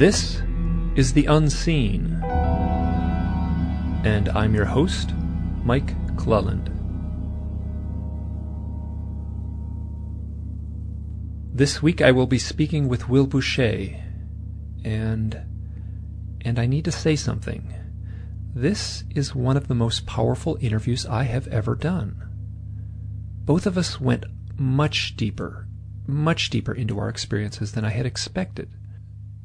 This is The Unseen, and I'm your host, Mike Clelland. This week I will be speaking with Will Bueche, and and I need to say something. This is one of the most powerful interviews I have ever done. Both of us went much deeper, much deeper into our experiences than I had expected.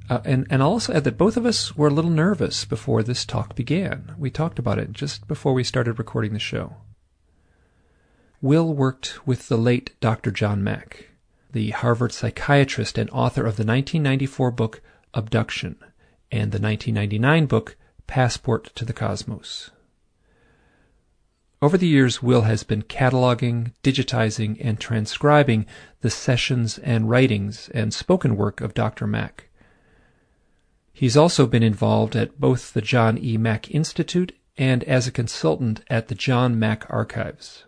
Uh, and, and I'll also add that both of us were a little nervous before this talk began. We talked about it just before we started recording the show. Will worked with the late Dr. John Mack, the Harvard psychiatrist and author of the 1994 book Abduction and the 1999 book Passport to the Cosmos. Over the years, Will has been cataloging, digitizing, and transcribing the sessions and writings and spoken work of Dr. Mack He's also been involved at both the John E. Mack Institute and as a consultant at the John Mack Archives.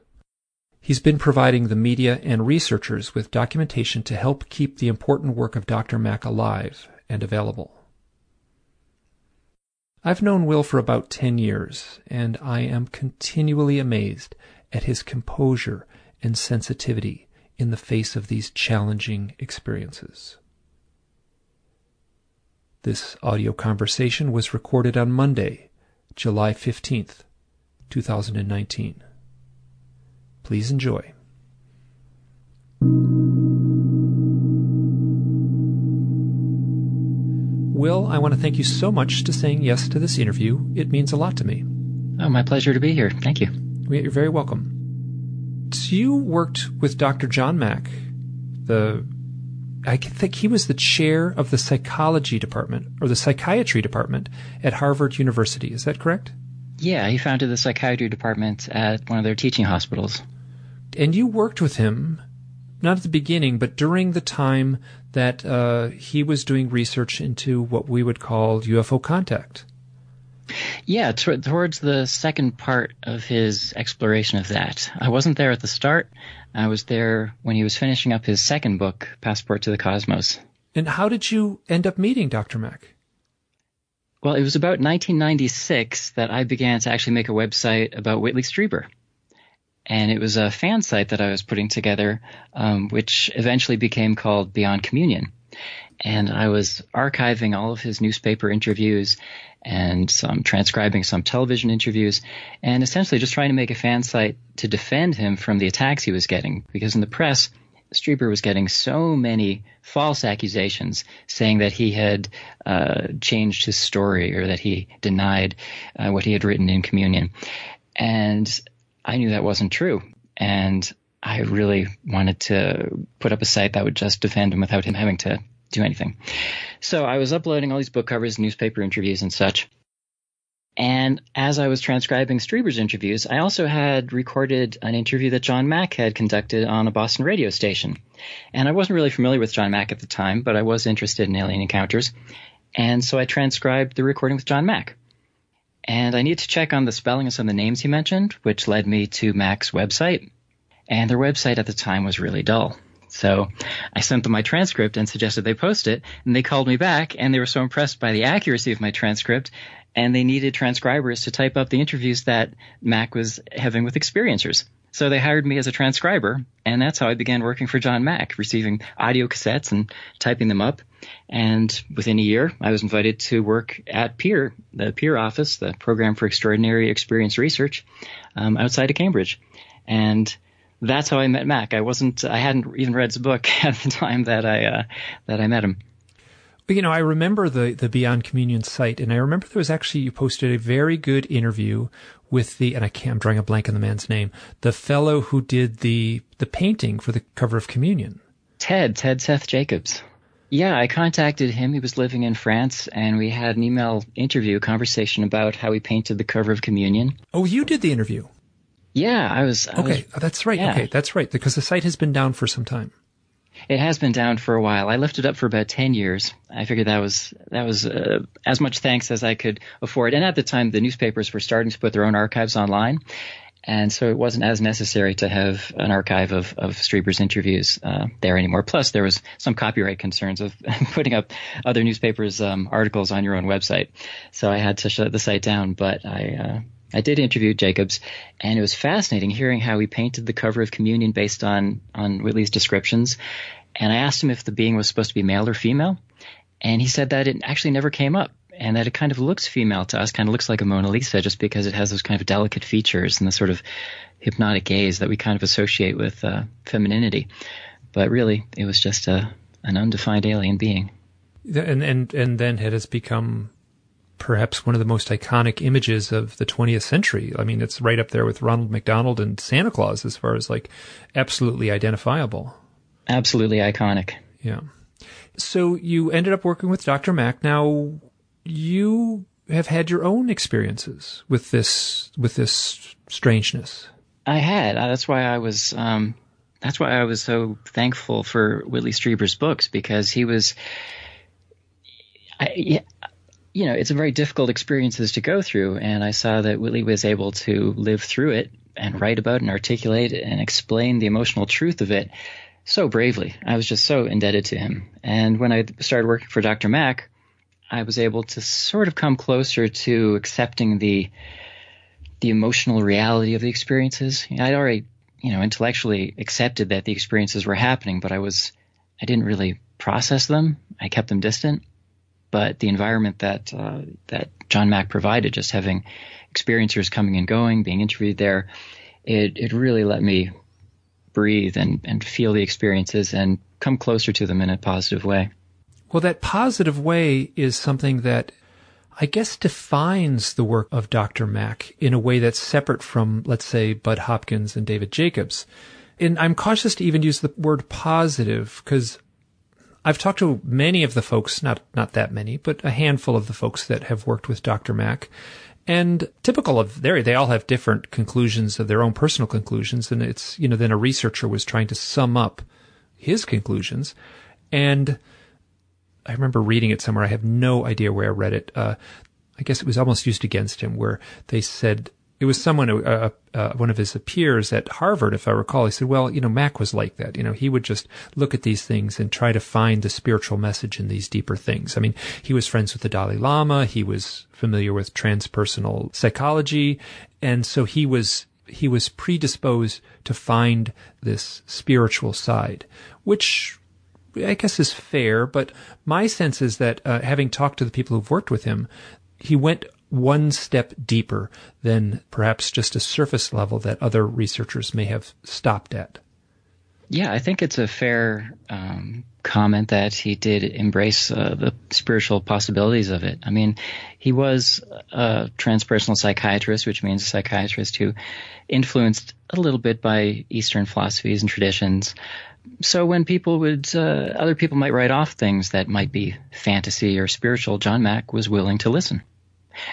He's been providing the media and researchers with documentation to help keep the important work of Dr. Mack alive and available. I've known Will for about 10 years, and I am continually amazed at his composure and sensitivity in the face of these challenging experiences. This audio conversation was recorded on Monday, July 15th, 2019. Please enjoy. Will, I want to thank you so much to saying yes to this interview. It means a lot to me. Oh, my pleasure to be here. Thank you. You're very welcome. So you worked with Dr. John Mack, the I think he was the chair of the psychology department or the psychiatry department at Harvard University. Is that correct? Yeah, he founded the psychiatry department at one of their teaching hospitals. And you worked with him, not at the beginning, but during the time that uh, he was doing research into what we would call UFO contact. Yeah, t- towards the second part of his exploration of that. I wasn't there at the start. I was there when he was finishing up his second book, Passport to the Cosmos. And how did you end up meeting Dr. Mack? Well, it was about 1996 that I began to actually make a website about Whitley Strieber. And it was a fan site that I was putting together, um, which eventually became called Beyond Communion. And I was archiving all of his newspaper interviews and some transcribing some television interviews and essentially just trying to make a fan site to defend him from the attacks he was getting because in the press Strieber was getting so many false accusations saying that he had uh, changed his story or that he denied uh, what he had written in communion. And I knew that wasn't true. And I really wanted to put up a site that would just defend him without him having to do anything. So I was uploading all these book covers, newspaper interviews, and such. And as I was transcribing Strieber's interviews, I also had recorded an interview that John Mack had conducted on a Boston radio station. And I wasn't really familiar with John Mack at the time, but I was interested in alien encounters. And so I transcribed the recording with John Mack. And I need to check on the spelling of some of the names he mentioned, which led me to Mack's website. And their website at the time was really dull. So I sent them my transcript and suggested they post it, and they called me back, and they were so impressed by the accuracy of my transcript, and they needed transcribers to type up the interviews that Mack was having with experiencers. So they hired me as a transcriber, and that's how I began working for John Mack, receiving audio cassettes and typing them up. And within a year, I was invited to work at PEER, the PEER office, the Program for Extraordinary Experience Research, um, outside of Cambridge. And that's how I met Mack. I wasn't, I hadn't even read his book at the time that I uh, that I met him. You know, I remember the the Beyond Communion site, and I remember there was actually you posted a very good interview with the, and I can't, I'm drawing a blank on the man's name, the fellow who did the the painting for the cover of Communion. Ted, Ted Seth Jacobs. Yeah, I contacted him. He was living in France, and we had an email interview conversation about how he painted the cover of Communion. Oh, you did the interview. Yeah, I was. I okay, was, oh, that's right. Yeah. Okay, that's right. Because the site has been down for some time. It has been down for a while. I left it up for about 10 years. I figured that was, that was uh, as much thanks as I could afford. And at the time, the newspapers were starting to put their own archives online. And so it wasn't as necessary to have an archive of, of Strieber's interviews uh, there anymore. Plus, there was some copyright concerns of putting up other newspapers' um, articles on your own website. So I had to shut the site down. But I, uh, I did interview Jacobs, and it was fascinating hearing how he painted the cover of Communion based on on Whitley's descriptions. And I asked him if the being was supposed to be male or female, and he said that it actually never came up, and that it kind of looks female to us, kind of looks like a Mona Lisa, just because it has those kind of delicate features and the sort of hypnotic gaze that we kind of associate with uh, femininity. But really, it was just a an undefined alien being. And and and then it has become perhaps one of the most iconic images of the 20th century. I mean, it's right up there with Ronald McDonald and Santa Claus as far as like absolutely identifiable. Absolutely iconic. Yeah. So you ended up working with Dr. Mack. Now you have had your own experiences with this, with this strangeness. I had. Uh, that's why I was, um, that's why I was so thankful for Whitley Strieber's books because he was, I, yeah, you know, it's a very difficult experiences to go through. And I saw that Whitley was able to live through it and write about and articulate and explain the emotional truth of it so bravely. I was just so indebted to him. And when I started working for Dr. Mack, I was able to sort of come closer to accepting the the emotional reality of the experiences. I'd already, you know, intellectually accepted that the experiences were happening, but I was I didn't really process them. I kept them distant but the environment that uh, that John Mack provided, just having experiencers coming and going, being interviewed there, it it really let me breathe and and feel the experiences and come closer to them in a positive way. Well, that positive way is something that I guess defines the work of Dr. Mack in a way that's separate from, let's say, Bud Hopkins and David Jacobs. And I'm cautious to even use the word positive because I've talked to many of the folks, not, not that many, but a handful of the folks that have worked with Dr. Mack. And typical of their, they all have different conclusions of their own personal conclusions. And it's, you know, then a researcher was trying to sum up his conclusions. And I remember reading it somewhere. I have no idea where I read it. Uh, I guess it was almost used against him where they said it was someone, uh, uh, one of his peers at Harvard, if I recall. He said, well, you know, Mack was like that. You know, he would just look at these things and try to find the spiritual message in these deeper things. I mean, he was friends with the Dalai Lama. He was familiar with transpersonal psychology. And so he was, he was predisposed to find this spiritual side, which I guess is fair, but my sense is that uh, having talked to the people who've worked with him, he went one step deeper than perhaps just a surface level that other researchers may have stopped at. Yeah, I think it's a fair um, comment that he did embrace uh, the spiritual possibilities of it. I mean, he was a transpersonal psychiatrist, which means a psychiatrist who influenced a little bit by Eastern philosophies and traditions. So when people would, uh, other people might write off things that might be fantasy or spiritual, John Mack was willing to listen.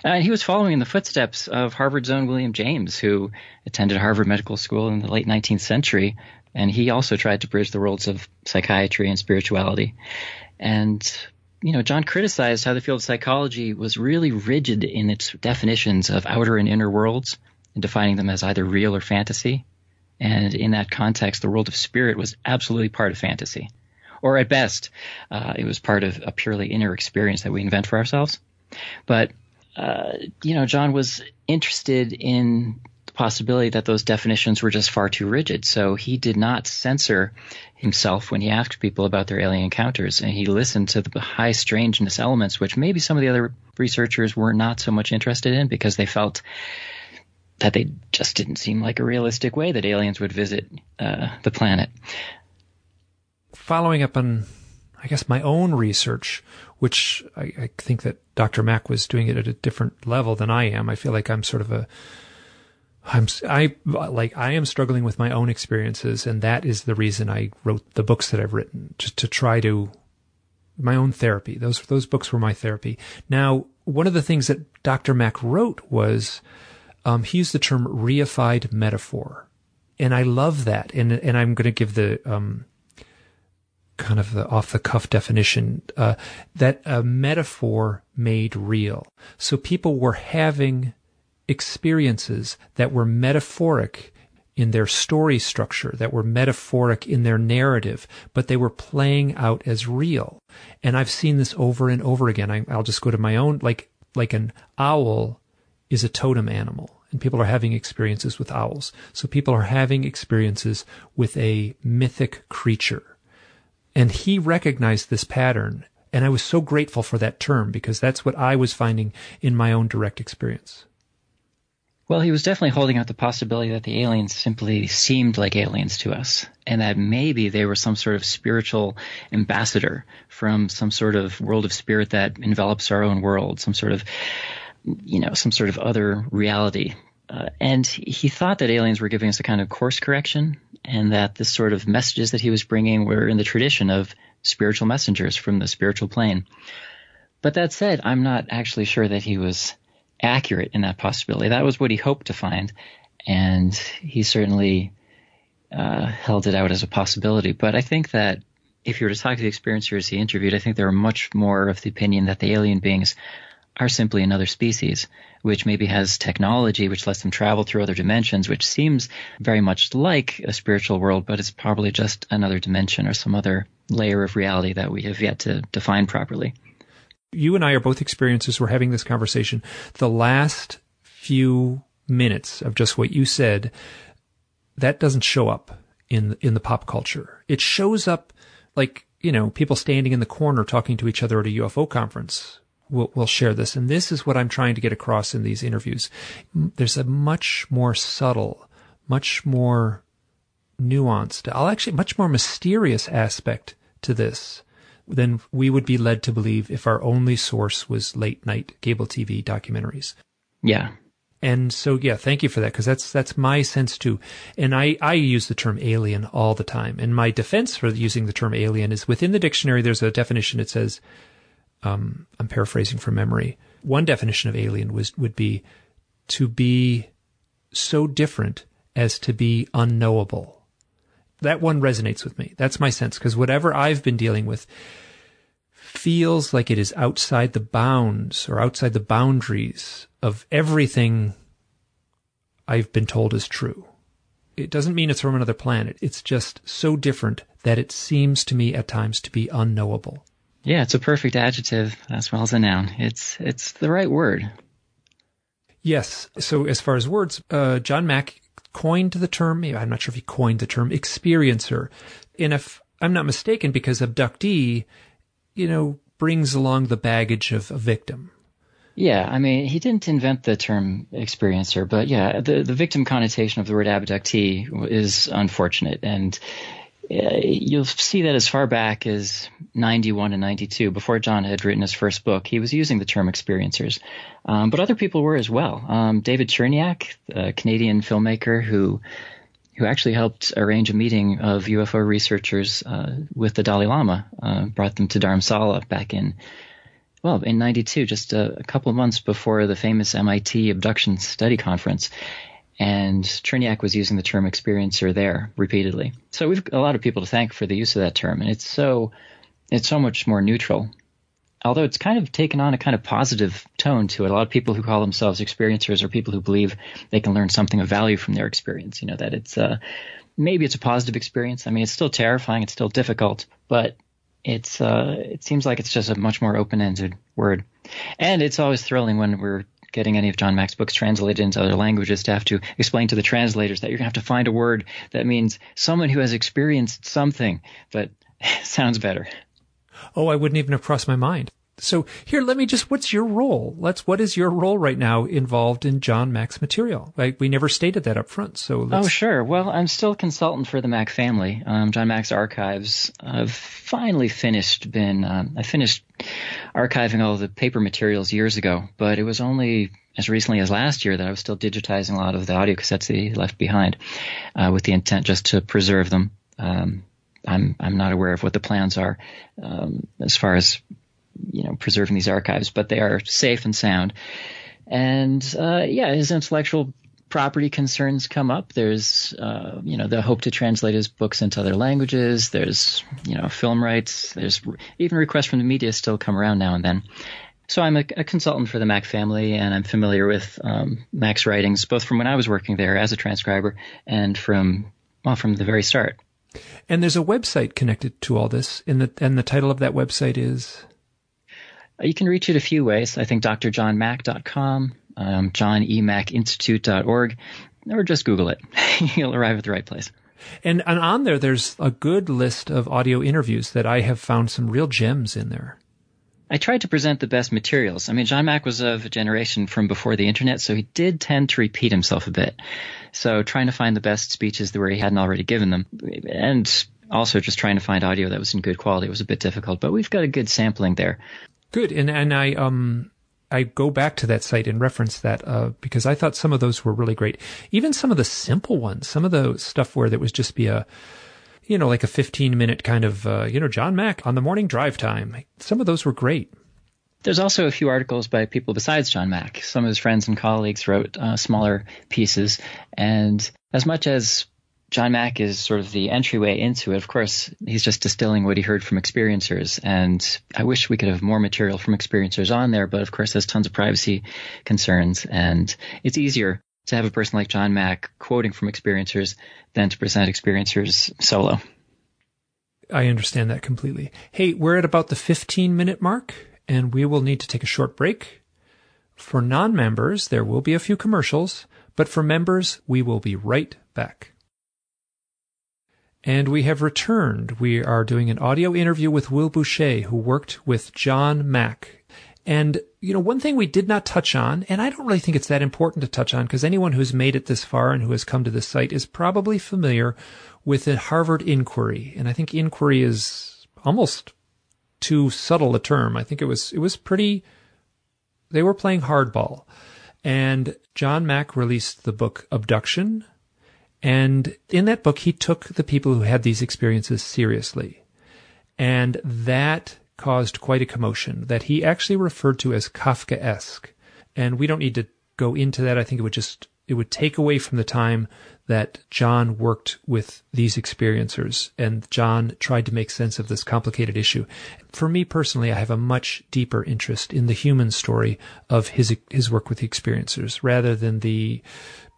Uh, he was following in the footsteps of Harvard's own William James, who attended Harvard Medical School in the late 19th century, and he also tried to bridge the worlds of psychiatry and spirituality. And you know, John criticized how the field of psychology was really rigid in its definitions of outer and inner worlds, and defining them as either real or fantasy. And in that context, the world of spirit was absolutely part of fantasy. Or at best, uh, it was part of a purely inner experience that we invent for ourselves. But uh, you know, John was interested in the possibility that those definitions were just far too rigid. So he did not censor himself when he asked people about their alien encounters, and he listened to the high strangeness elements, which maybe some of the other researchers were not so much interested in because they felt that they just didn't seem like a realistic way that aliens would visit uh, the planet. Following up on I guess my own research, which I, I, think that Dr. Mack was doing it at a different level than I am. I feel like I'm sort of a, I'm, I, like, I am struggling with my own experiences. And that is the reason I wrote the books that I've written, just to try to, my own therapy. Those, those books were my therapy. Now, one of the things that Dr. Mack wrote was, um, he used the term reified metaphor. And I love that. And, and I'm going to give the, um, kind of the off the cuff definition uh, that a metaphor made real. So people were having experiences that were metaphoric in their story structure, that were metaphoric in their narrative, but they were playing out as real. And I've seen this over and over again. I, I'll just go to my own, like, like an owl is a totem animal and people are having experiences with owls. So people are having experiences with a mythic creature. And he recognized this pattern. And I was so grateful for that term because that's what I was finding in my own direct experience. Well, he was definitely holding out the possibility that the aliens simply seemed like aliens to us, and that maybe they were some sort of spiritual ambassador from some sort of world of spirit that envelops our own world, some sort of, you know, some sort of other reality. Uh, and he thought that aliens were giving us a kind of course correction, and that the sort of messages that he was bringing were in the tradition of spiritual messengers from the spiritual plane. But that said, I'm not actually sure that he was accurate in that possibility. That was what he hoped to find, and he certainly uh, held it out as a possibility. But I think that if you were to talk to the experiencers he interviewed, I think they were much more of the opinion that the alien beings are simply another species, which maybe has technology which lets them travel through other dimensions, which seems very much like a spiritual world, but it's probably just another dimension or some other layer of reality that we have yet to define properly you and I are both experiencers. We're having this conversation. The last few minutes of just what you said, that doesn't show up in in the pop culture. It shows up like you know people standing in the corner talking to each other at a UFO conference. We'll, we'll share this, and this is what I'm trying to get across in these interviews. There's a much more subtle, much more nuanced, I'll actually much more mysterious aspect to this than we would be led to believe if our only source was late night cable TV documentaries. Yeah. And so, yeah, thank you for that because that's that's my sense too. And I I use the term alien all the time. And my defense for using the term alien is within the dictionary. There's a definition. It says, um, I'm paraphrasing from memory. One definition of alien was would be to be so different as to be unknowable that one resonates with me. That's my sense because whatever I've been dealing with feels like it is outside the bounds or outside the boundaries of everything I've been told is true. It doesn't mean it's from another planet. It's just so different that it seems to me at times to be unknowable. Yeah, it's a perfect adjective as well as a noun. It's it's the right word. Yes. So as far as words, uh, John Mack coined the term, I'm not sure if he coined the term experiencer. And if I'm not mistaken, because abductee, you know, brings along the baggage of a victim. Yeah, I mean, he didn't invent the term experiencer, but yeah, the, the victim connotation of the word abductee is unfortunate. And you'll see that as far back as 91 and 92, before John had written his first book, he was using the term experiencers. Um, but other people were as well. Um, David Cherniak, a Canadian filmmaker who who actually helped arrange a meeting of UFO researchers uh, with the Dalai Lama, uh, brought them to Dharamsala back in, well, in 92, just a, a couple months before the famous MIT abduction study conference and Cherniak was using the term experiencer there repeatedly. So we've a lot of people to thank for the use of that term, and it's so it's so much more neutral. Although it's kind of taken on a kind of positive tone to it. A lot of people who call themselves experiencers are people who believe they can learn something of value from their experience. You know that it's uh, maybe it's a positive experience. I mean, it's still terrifying, it's still difficult, but it's uh, it seems like it's just a much more open-ended word. And it's always thrilling when we're getting any of John Mack's books translated into other languages to have to explain to the translators that you're going to have to find a word that means someone who has experienced something, but sounds better. Oh, I wouldn't even have crossed my mind. So here, let me just, what's your role? Let's, what is your role right now involved in John Mack's material? Like, we never stated that up front. So Oh, sure. Well, I'm still a consultant for the Mack family. Um, John Mack's archives. I've finally finished been, um, I finished archiving all the paper materials years ago, but it was only as recently as last year that I was still digitizing a lot of the audio cassettes that he left behind, uh, with the intent just to preserve them. Um, I'm I'm not aware of what the plans are um, as far as you know preserving these archives, but they are safe and sound. And uh, yeah, his intellectual property concerns come up, there's uh, you know the hope to translate his books into other languages. There's you know film rights. There's even requests from the media still come around now and then. So I'm a, a consultant for the Mack family, and I'm familiar with um, Mack's writings, both from when I was working there as a transcriber and from well from the very start. And there's a website connected to all this, the and the title of that website is. You can reach it a few ways. I think drjohnmac.com, um, johnemackinstitute.org, or just Google it. You'll arrive at the right place. And, and on there, there's a good list of audio interviews that I have found some real gems in there. I tried to present the best materials. I mean, John Mack was of a generation from before the internet, so he did tend to repeat himself a bit. So trying to find the best speeches where he hadn't already given them, and also just trying to find audio that was in good quality was a bit difficult. But we've got a good sampling there. Good, and and I um I go back to that site and reference that uh, because I thought some of those were really great. Even some of the simple ones, some of the stuff where that was just be a you know, like a 15 minute kind of, uh, you know, John Mack on the morning drive time. Some of those were great. There's also a few articles by people besides John Mack. Some of his friends and colleagues wrote uh, smaller pieces. And as much as John Mack is sort of the entryway into it, of course, he's just distilling what he heard from experiencers. And I wish we could have more material from experiencers on there, but of course, there's tons of privacy concerns. And it's easier to have a person like John Mack quoting from experiencers than to present experiencers solo. I understand that completely. Hey, we're at about the 15 minute mark and we will need to take a short break. For non-members, there will be a few commercials, but for members, we will be right back. And we have returned. We are doing an audio interview with Will Bueche, who worked with John Mack. and, you know, one thing we did not touch on, and I don't really think it's that important to touch on because anyone who's made it this far and who has come to this site is probably familiar with the Harvard inquiry. And I think inquiry is almost too subtle a term. I think it was, it was pretty, they were playing hardball. And John Mack released the book Abduction. And in that book, he took the people who had these experiences seriously. And that caused quite a commotion that he actually referred to as Kafkaesque. And we don't need to go into that. I think it would just, it would take away from the time that John worked with these experiencers and John tried to make sense of this complicated issue. For me personally, I have a much deeper interest in the human story of his, his work with the experiencers rather than the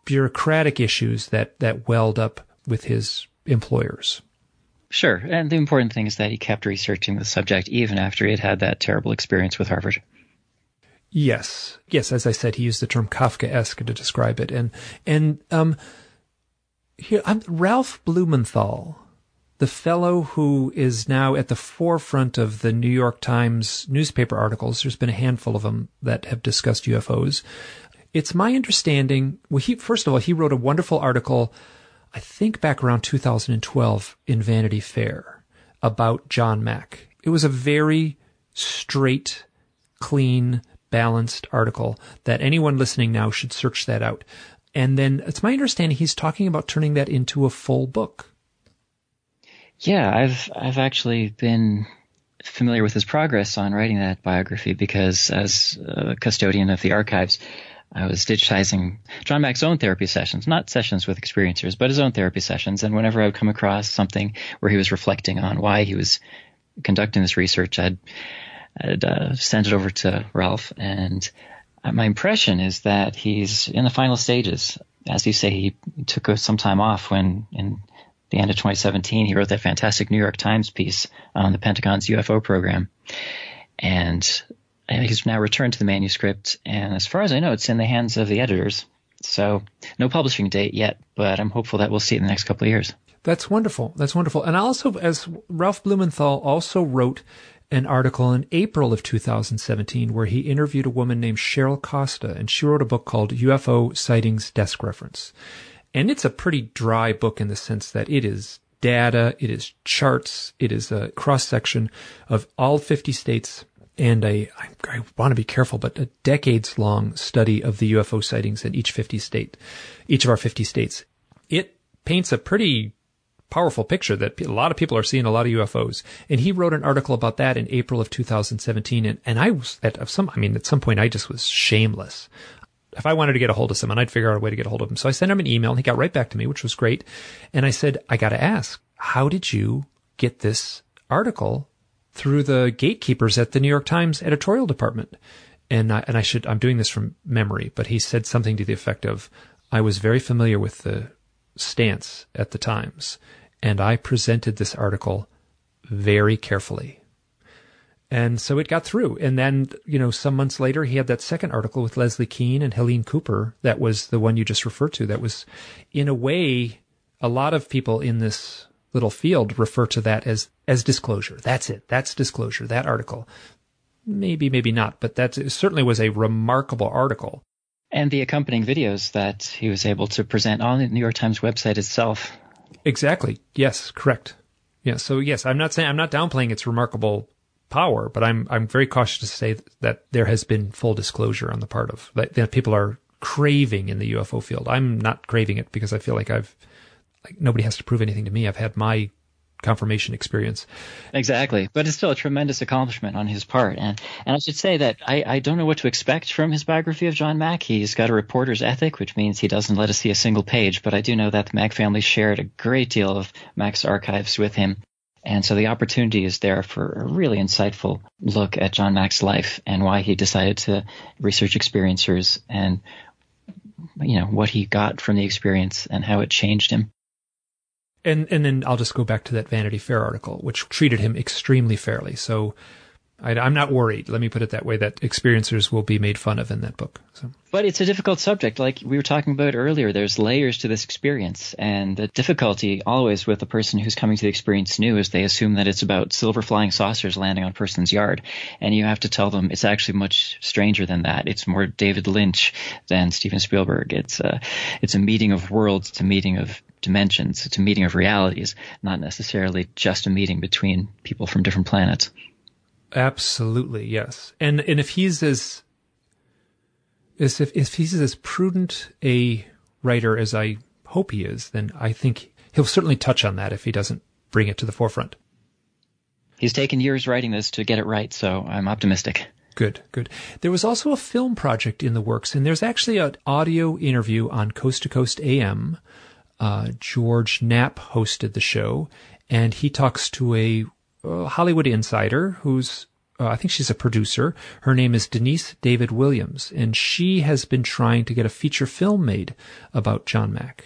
bureaucratic issues that, that welled up with his employers. Sure. And the important thing is that he kept researching the subject even after he had had that terrible experience with Harvard. Yes. Yes. As I said, he used the term Kafkaesque to describe it. And, and, um, here, I'm Ralph Blumenthal, the fellow who is now at the forefront of the New York Times newspaper articles. There's been a handful of them that have discussed UFOs. It's my understanding, well, he, first of all, he wrote a wonderful article I think back around 2012 in Vanity Fair about John Mack. It was a very straight, clean, balanced article that anyone listening now should search that out. And then it's my understanding he's talking about turning that into a full book. Yeah, I've I've actually been familiar with his progress on writing that biography because as a custodian of the archives, I was digitizing John Mack's own therapy sessions, not sessions with experiencers, but his own therapy sessions. And whenever I would come across something where he was reflecting on why he was conducting this research, I'd, I'd uh, send it over to Ralph. And my impression is that he's in the final stages. As you say, he took some time off when in the end of 2017 he wrote that fantastic New York Times piece on the Pentagon's UFO program. And he's now returned to the manuscript, and as far as I know, it's in the hands of the editors. So no publishing date yet, but I'm hopeful that we'll see it in the next couple of years. That's wonderful. That's wonderful. And also, as Ralph Blumenthal also wrote an article in April of 2017 where he interviewed a woman named Cheryl Costa, and she wrote a book called UFO Sightings Desk Reference. And it's a pretty dry book in the sense that it is data, it is charts, it is a cross section of all 50 states and I want to be careful, but a decades long study of the UFO sightings in each 50 state, each of our 50 states. It paints a pretty powerful picture that a lot of people are seeing a lot of UFOs. And he wrote an article about that in April of 2017. And, and I was at some, I mean, at some point I just was shameless. if I wanted to get a hold of someone, I'd figure out a way to get a hold of him. So I sent him an email and he got right back to me, which was great. And I said, I got to ask, how did you get this article through the gatekeepers at the New York Times editorial department? And I, and I should, I'm doing this from memory, but he said something to the effect of, I was very familiar with the stance at the Times and I presented this article very carefully. And so it got through. And then, you know, some months later, he had that second article with Leslie Kean and Helene Cooper. That was the one you just referred to. That was, in a way, a lot of people in this little field refer to that as, as disclosure. That's it. That's disclosure. That article. Maybe, maybe not, but that certainly was a remarkable article. And the accompanying videos that he was able to present on the New York Times website itself. Exactly. Yes, correct. Yeah. So yes, I'm not saying I'm not downplaying its remarkable power, but I'm I'm very cautious to say that there has been full disclosure on the part of that, that people are craving in the UFO field. I'm not craving it because I feel like I've like nobody has to prove anything to me. I've had my confirmation experience. Exactly, but it's still a tremendous accomplishment on his part, and and I should say that I, I don't know what to expect from his biography of John Mack. He's got a reporter's ethic, which means he doesn't let us see a single page. But I do know that the Mack family shared a great deal of Mack's archives with him, and so the opportunity is there for a really insightful look at John Mack's life and why he decided to research experiencers and you know what he got from the experience and how it changed him. And and then I'll just go back to that Vanity Fair article, which treated him extremely fairly. So I, am not worried. Let me put it that way. That experiencers will be made fun of in that book. So. But it's a difficult subject, like we were talking about earlier. There's layers to this experience, and the difficulty always with a person who's coming to the experience new is they assume that it's about silver flying saucers landing on a person's yard, and you have to tell them it's actually much stranger than that. It's more David Lynch than Steven Spielberg. It's a it's a meeting of worlds. It's a meeting of dimensions. It's a meeting of realities, not necessarily just a meeting between people from different planets. Absolutely, yes. And and if he's as as if if he's as prudent a writer as I hope he is, then I think he'll certainly touch on that if he doesn't bring it to the forefront. He's taken years writing this to get it right, so I'm optimistic. Good, good. There was also a film project in the works, and there's actually an audio interview on Coast to Coast AM. Uh, George Knapp hosted the show, and he talks to a Hollywood insider who's uh, I think she's a producer. Her name is Denise David Williams, and she has been trying to get a feature film made about John Mack.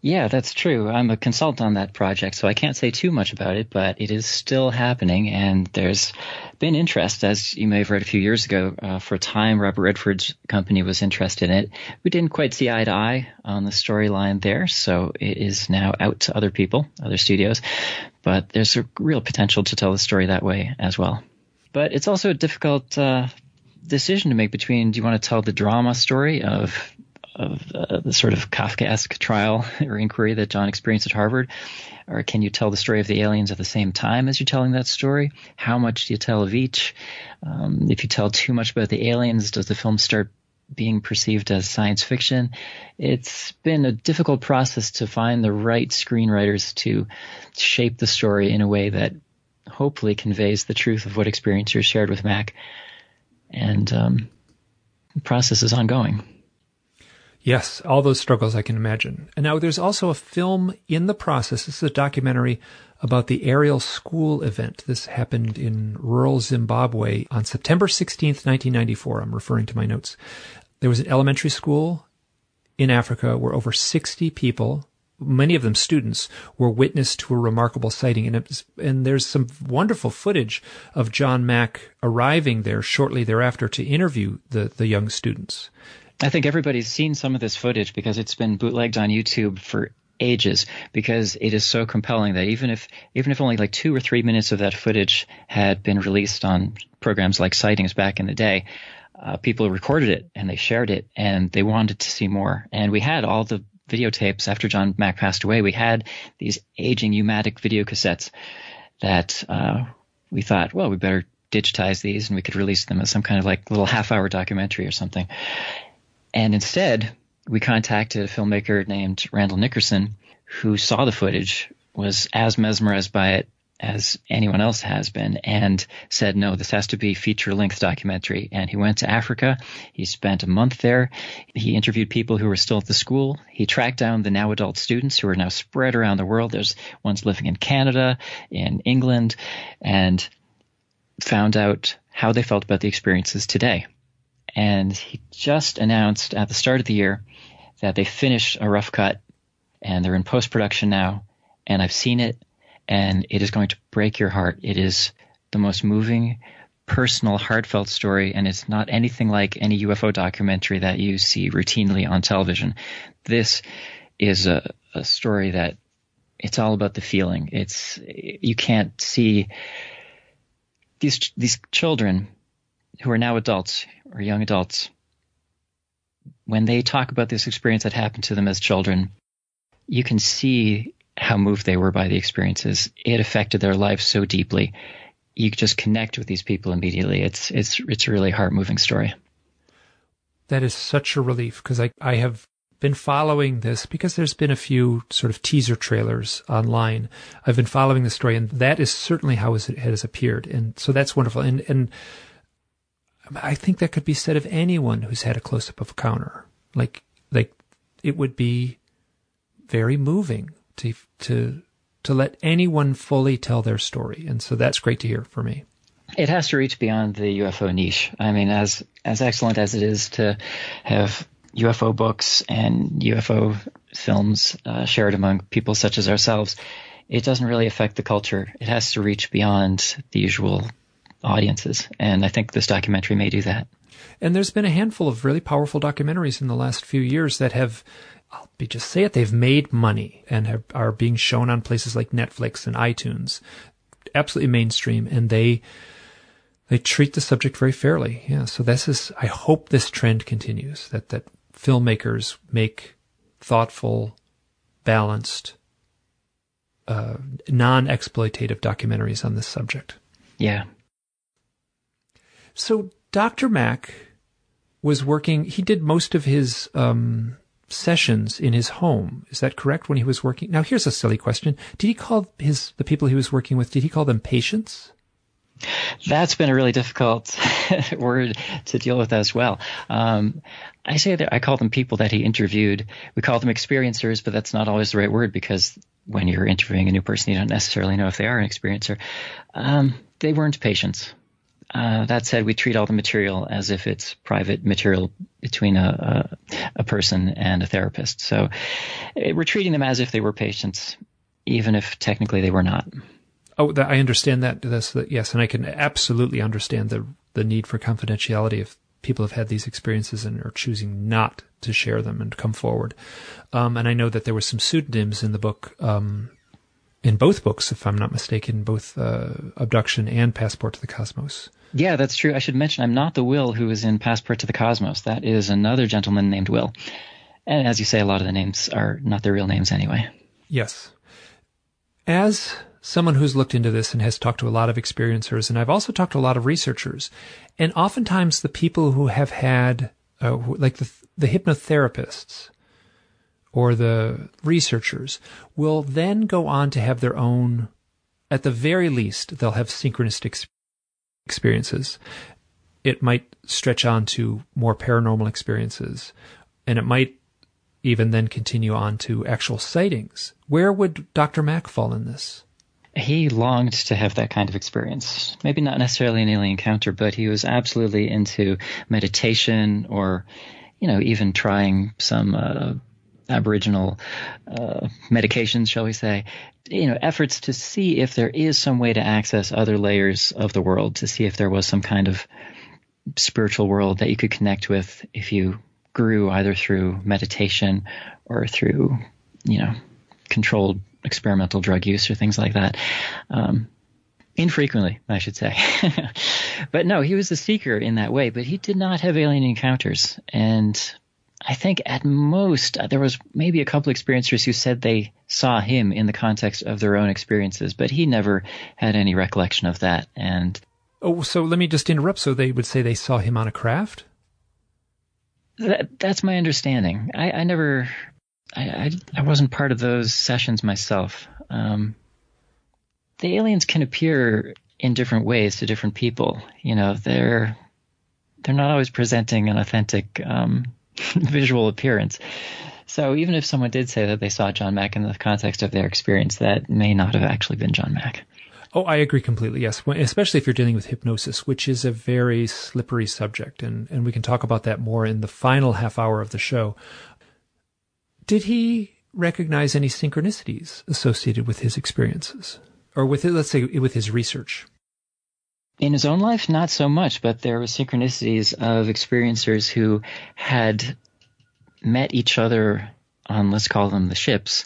Yeah, that's true. I'm a consultant on that project, so I can't say too much about it, but it is still happening, and there's been interest, as you may have read a few years ago. Uh, for a time, Robert Redford's company was interested in it. We didn't quite see eye to eye on the storyline there, so it is now out to other people, other studios, but there's a real potential to tell the story that way as well. But it's also a difficult uh, decision to make between do you want to tell the drama story of of uh, the sort of Kafkaesque trial or inquiry that John experienced at Harvard? Or can you tell the story of the aliens at the same time as you're telling that story? How much do you tell of each? Um, if you tell too much about the aliens, does the film start being perceived as science fiction? It's been a difficult process to find the right screenwriters to shape the story in a way that hopefully conveys the truth of what experiencers shared with Mack. And um, the process is ongoing. Yes, all those struggles I can imagine. And now there's also a film in the process. This is a documentary about the Ariel School event. This happened in rural Zimbabwe on September 16th, 1994. I'm referring to my notes. There was an elementary school in Africa where over 60 people, many of them students, were witness to a remarkable sighting. And, was, and there's some wonderful footage of John Mack arriving there shortly thereafter to interview the, the young students. I think everybody's seen some of this footage because it's been bootlegged on YouTube for ages because it is so compelling that even if even if only like two or three minutes of that footage had been released on programs like Sightings back in the day, uh, people recorded it and they shared it and they wanted to see more. And we had all the videotapes after John Mack passed away. We had these aging U-matic video cassettes that uh, we thought, well, we better digitize these and we could release them as some kind of like little half-hour documentary or something. And instead, we contacted a filmmaker named Randall Nickerson who saw the footage, was as mesmerized by it as anyone else has been and said, no, this has to be feature length documentary. And he went to Africa. He spent a month there. He interviewed people who were still at the school. He tracked down the now adult students who are now spread around the world. There's ones living in Canada, in England, and found out how they felt about the experiences today. And he just announced at the start of the year that they finished a rough cut and they're in post production now. And I've seen it and it is going to break your heart. It is the most moving, personal, heartfelt story, and it's not anything like any UFO documentary that you see routinely on television. This is a, a story that it's all about the feeling. It's you can't see these these children who are now adults or young adults when they talk about this experience that happened to them as children. You can see how moved they were by the experiences. It affected their life so deeply. You just connect with these people immediately. It's it's it's a really heart moving story. That is such a relief because I I have been following this because there's been a few sort of teaser trailers online. I've been following the story, and that is certainly how it has appeared, and so that's wonderful. And and I think that could be said of anyone who's had a close up of a counter. Like like it would be very moving to to to let anyone fully tell their story, and so that's great to hear for me. It has to reach beyond the UFO niche. I mean, as as excellent as it is to have UFO books and UFO films uh, shared among people such as ourselves, it doesn't really affect the culture. It has to reach beyond the usual audiences, and I think this documentary may do that. And there's been a handful of really powerful documentaries in the last few years that have I'll be just say it, they've made money and have, are being shown on places like Netflix and iTunes, absolutely mainstream, and they they treat the subject very fairly. Yeah, so this is. I hope this trend continues. That that filmmakers make thoughtful, balanced, uh, non-exploitative documentaries on this subject. Yeah. So Dr. Mack was working. He did most of his um, sessions in his home. Is that correct? When he was working. Now, here's a silly question: Did he call his the people he was working with? Did he call them patients? That's been a really difficult word to deal with as well. Um, I say that I call them people that he interviewed. We call them experiencers, but that's not always the right word because when you're interviewing a new person, you don't necessarily know if they are an experiencer. Um, they weren't patients. Uh, that said, we treat all the material as if it's private material between a, a, a person and a therapist. So eh, we're treating them as if they were patients, even if technically they were not. Oh, I understand that. That's the, yes, and I can absolutely understand the the need for confidentiality if people have had these experiences and are choosing not to share them and come forward. Um, and I know that there were some pseudonyms in the book um, in both books, if I'm not mistaken, both uh, Abduction and Passport to the Cosmos. Yeah, that's true. I should mention I'm not the Will who is in Passport to the Cosmos. That is another gentleman named Will. And as you say, a lot of the names are not their real names anyway. Yes. As someone who's looked into this and has talked to a lot of experiencers, and I've also talked to a lot of researchers, and oftentimes the people who have had, uh, like the, the hypnotherapists, or the researchers will then go on to have their own, at the very least, they'll have synchronistic experiences. It might stretch on to more paranormal experiences, and it might even then continue on to actual sightings. Where would Dr. Mack fall in this? He longed to have that kind of experience. Maybe not necessarily an alien encounter, but he was absolutely into meditation or, you know, even trying some uh, Aboriginal uh, medications, shall we say, you know, efforts to see if there is some way to access other layers of the world, to see if there was some kind of spiritual world that you could connect with if you grew either through meditation or through, you know, controlled experimental drug use or things like that. Um, infrequently, I should say. but no, he was a seeker in that way, but he did not have alien encounters. And I think at most uh, there was maybe a couple experiencers who said they saw him in the context of their own experiences, but he never had any recollection of that. And oh, so let me just interrupt. So they would say they saw him on a craft. That, that's my understanding. I, I never, I, I, I, wasn't part of those sessions myself. Um, the aliens can appear in different ways to different people. You know, they're they're not always presenting an authentic um, visual appearance. So even if someone did say that they saw John Mack in the context of their experience, that may not have actually been John Mack. Oh, I agree completely. Yes, especially if you're dealing with hypnosis, which is a very slippery subject, and and we can talk about that more in the final half hour of the show. Did he recognize any synchronicities associated with his experiences, or with it let's say with his research? In his own life, not so much, but there were synchronicities of experiencers who had met each other on, let's call them the ships,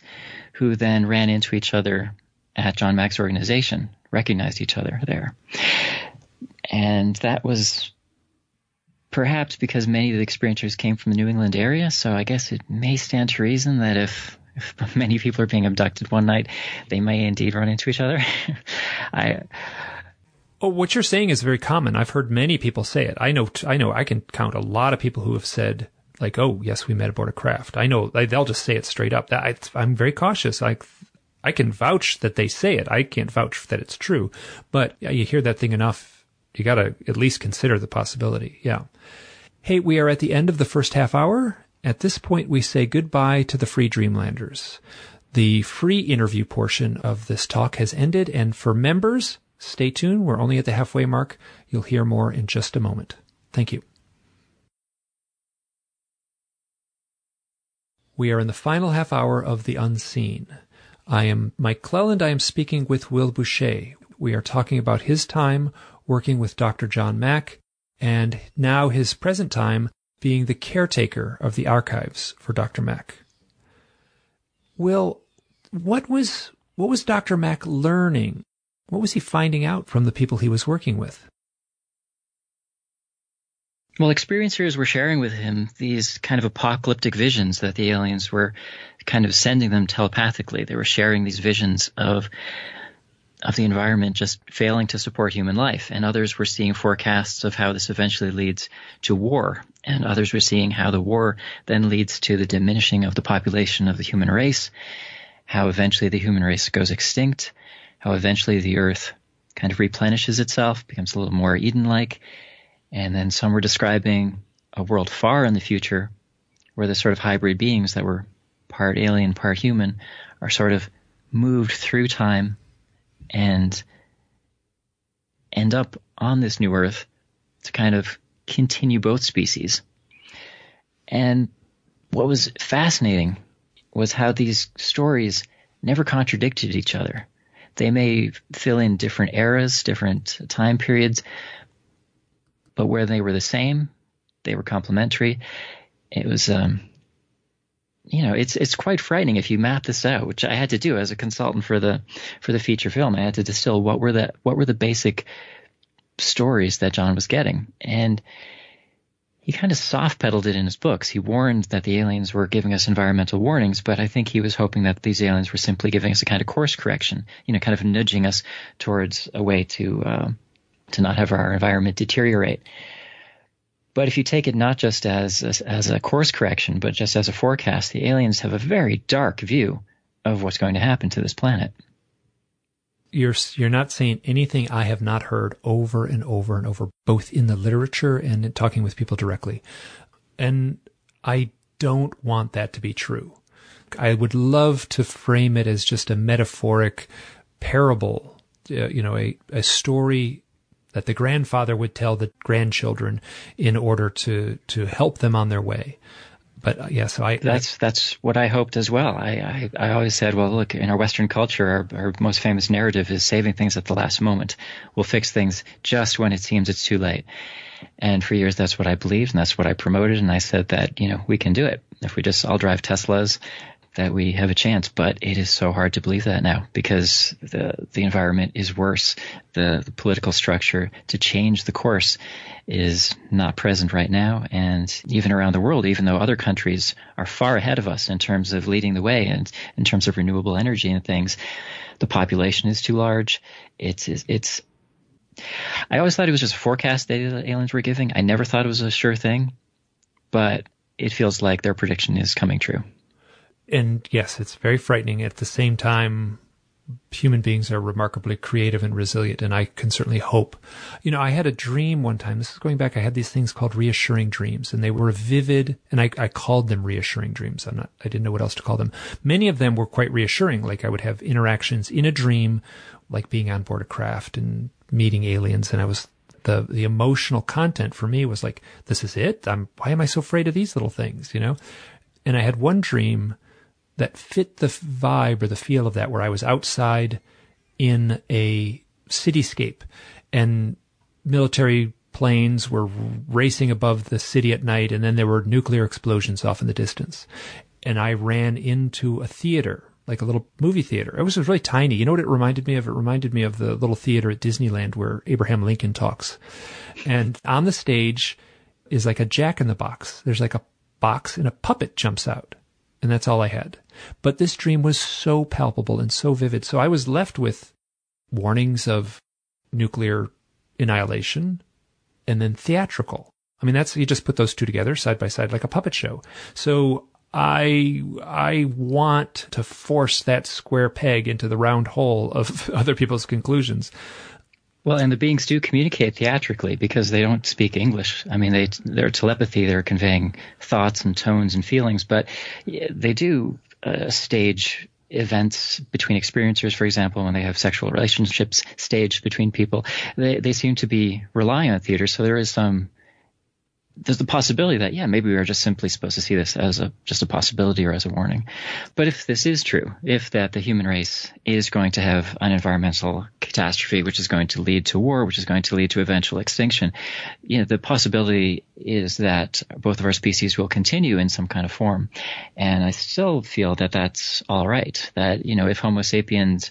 who then ran into each other at John Mack's organization, recognized each other there. And that was perhaps because many of the experiencers came from the New England area, so I guess it may stand to reason that if if many people are being abducted one night, they may indeed run into each other. I Oh, what you're saying is very common. I've heard many people say it. I know, I know, I can count a lot of people who have said, like, "Oh, yes, we met aboard a craft." I know they'll just say it straight up. That I, am very cautious. I, I can vouch that they say it. I can't vouch that it's true, but you hear that thing enough, you got to at least consider the possibility. Yeah. Hey, we are at the end of the first half hour. At this point, we say goodbye to the free Dreamlanders. The free interview portion of this talk has ended, and for members, Stay tuned. We're only at the halfway mark. You'll hear more in just a moment. Thank you. We are in the final half hour of The Unseen. I am Mike Clelland. I am speaking with Will Bueche. We are talking about his time working with Dr. John Mack and now his present time being the caretaker of the archives for Dr. Mack. Will, what was what was Dr. Mack learning what was he finding out from the people he was working with? Well, experiencers were sharing with him these kind of apocalyptic visions that the aliens were kind of sending them telepathically. They were sharing these visions of of the environment just failing to support human life, and others were seeing forecasts of how this eventually leads to war, and others were seeing how the war then leads to the diminishing of the population of the human race, how eventually the human race goes extinct, how eventually the earth kind of replenishes itself, becomes a little more Eden like. And then some were describing a world far in the future where the sort of hybrid beings that were part alien, part human are sort of moved through time and end up on this new earth to kind of continue both species. And what was fascinating was how these stories never contradicted each other. They may fill in different eras, different time periods, but where they were the same, they were complementary. It was, um, you know, it's it's quite frightening if you map this out, which I had to do as a consultant for the for the feature film. I had to distill what were the what were the basic stories that John was getting, and he kind of soft pedaled it in his books. He warned that the aliens were giving us environmental warnings, but I think he was hoping that these aliens were simply giving us a kind of course correction, you know, kind of nudging us towards a way to uh, to not have our environment deteriorate. But if you take it not just as, as as a course correction, but just as a forecast, the aliens have a very dark view of what's going to happen to this planet you're you're not saying anything I have not heard over and over and over, both in the literature and talking with people directly. And I don't want that to be true. I would love to frame it as just a metaphoric parable, uh, you know, a, a story that the grandfather would tell the grandchildren in order to to help them on their way but uh, yeah, so I that's I, that's what I hoped as well. I, I, I always said, well, look, in our Western culture, our, our most famous narrative is saving things at the last moment. We'll fix things just when it seems it's too late. And for years, that's what I believed, and that's what I promoted. And I said that you know we can do it if we just all drive Teslas that we have a chance. But it is so hard to believe that now because the the environment is worse. The, the political structure to change the course is not present right now, and even around the world, even though other countries are far ahead of us in terms of leading the way and in terms of renewable energy and things, the population is too large. It's it's. I always thought it was just a forecast data that aliens were giving. I never thought it was a sure thing, but it feels like their prediction is coming true and yes, it's very frightening. At the same time, human beings are remarkably creative and resilient, and I can certainly hope. You know, I had a dream one time. This is going back. I had these things called reassuring dreams, and they were vivid, and I, I called them reassuring dreams. I'm not. I didn't know what else to call them. Many of them were quite reassuring. Like I would have interactions in a dream, like being on board a craft and meeting aliens, and I was the the emotional content for me was like, this is it. I'm. Why am I so afraid of these little things? You know. And I had one dream that fit the vibe or the feel of that, where I was outside in a cityscape and military planes were racing above the city at night, and then there were nuclear explosions off in the distance. And I ran into a theater, like a little movie theater. It was really tiny. You know what it reminded me of? It reminded me of the little theater at Disneyland where Abraham Lincoln talks. And on the stage is like a jack in the box. There's like a box and a puppet jumps out. And that's all I had. But this dream was so palpable and so vivid. So I was left with warnings of nuclear annihilation and then theatrical. I mean, that's, you just put those two together side by side like a puppet show. So I, I want to force that square peg into the round hole of other people's conclusions. Well, and the beings do communicate theatrically because they don't speak English. I mean, they their telepathy, they're conveying thoughts and tones and feelings, but they do uh, stage events between experiencers, for example, when they have sexual relationships staged between people. They they seem to be relying on theater, so there is some there's the possibility that yeah maybe we are just simply supposed to see this as a just a possibility or as a warning. But if this is true if that the human race is going to have an environmental catastrophe which is going to lead to war which is going to lead to eventual extinction you know the possibility is that both of our species will continue in some kind of form. And i still feel that that's all right that you know if homo sapiens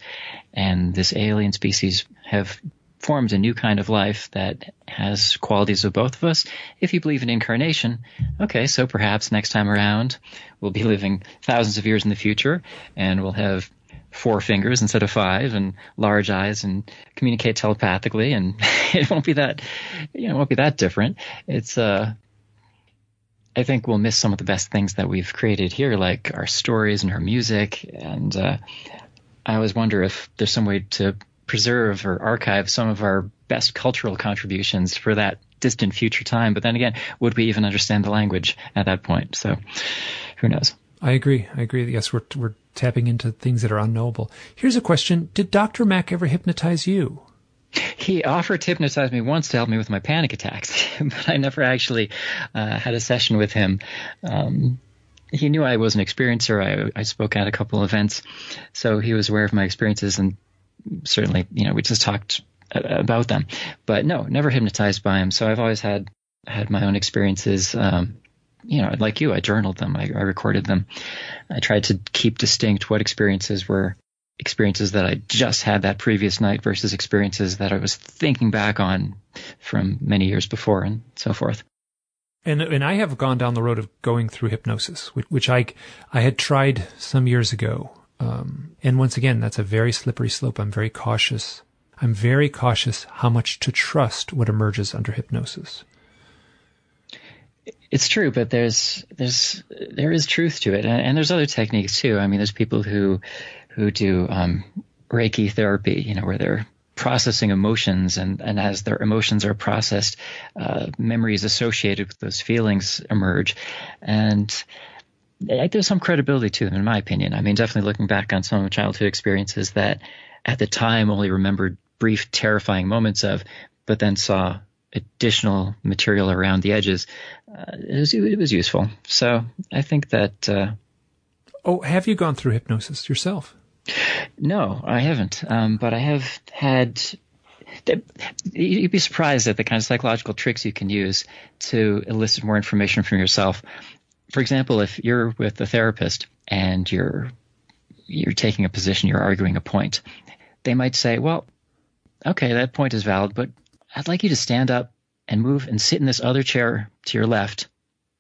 and this alien species have forms a new kind of life that has qualities of both of us. If you believe in incarnation, okay, so perhaps next time around we'll be living thousands of years in the future and we'll have four fingers instead of five and large eyes and communicate telepathically and it won't be that you know, it won't be that different. It's uh I think we'll miss some of the best things that we've created here, like our stories and our music. And uh, I always wonder if there's some way to preserve or archive some of our best cultural contributions for that distant future time. But then again, would we even understand the language at that point? So who knows? I agree. I agree. Yes, we're, we're tapping into things that are unknowable. Here's a question. Did Dr. Mack ever hypnotize you? He offered to hypnotize me once to help me with my panic attacks, but I never actually uh, had a session with him. Um, he knew I was an experiencer. I, I spoke at a couple events, so he was aware of my experiences and certainly, you know, we just talked about them, but no, never hypnotized by him. So I've always had had my own experiences. Um, you know, like you, I journaled them, I, I recorded them. I tried to keep distinct what experiences were experiences that I just had that previous night versus experiences that I was thinking back on from many years before and so forth. And and I have gone down the road of going through hypnosis, which, which I I had tried some years ago um, and once again, that's a very slippery slope. I'm very cautious. I'm very cautious how much to trust what emerges under hypnosis. It's true, but there's there's there is truth to it, and, and there's other techniques too. I mean, there's people who who do um, Reiki therapy, you know, where they're processing emotions, and, and as their emotions are processed, uh, memories associated with those feelings emerge, and there's some credibility to them, in my opinion. I mean, definitely looking back on some of childhood experiences that at the time only remembered brief, terrifying moments of, but then saw additional material around the edges. Uh, it, was, it was useful. So I think that. Uh, oh, have you gone through hypnosis yourself? No, I haven't. Um, but I have had you'd be surprised at the kind of psychological tricks you can use to elicit more information from yourself for example, if you're with a therapist and you're you're taking a position, you're arguing a point, they might say, "Well, okay, that point is valid, but I'd like you to stand up and move and sit in this other chair to your left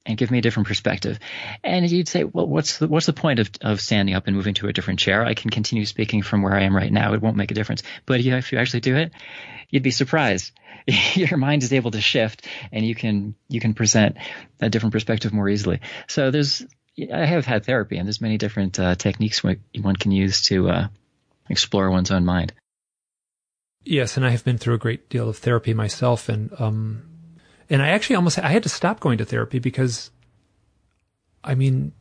and give me a different perspective." And you'd say, "Well, what's the what's the point of of standing up and moving to a different chair? I can continue speaking from where I am right now. It won't make a difference." But if you actually do it, you'd be surprised your mind is able to shift and you can you can present a different perspective more easily. So there's I have had therapy and there's many different uh, techniques one can use to uh, explore one's own mind. Yes, and I have been through a great deal of therapy myself, and um, and I actually almost I had to stop going to therapy because, I mean,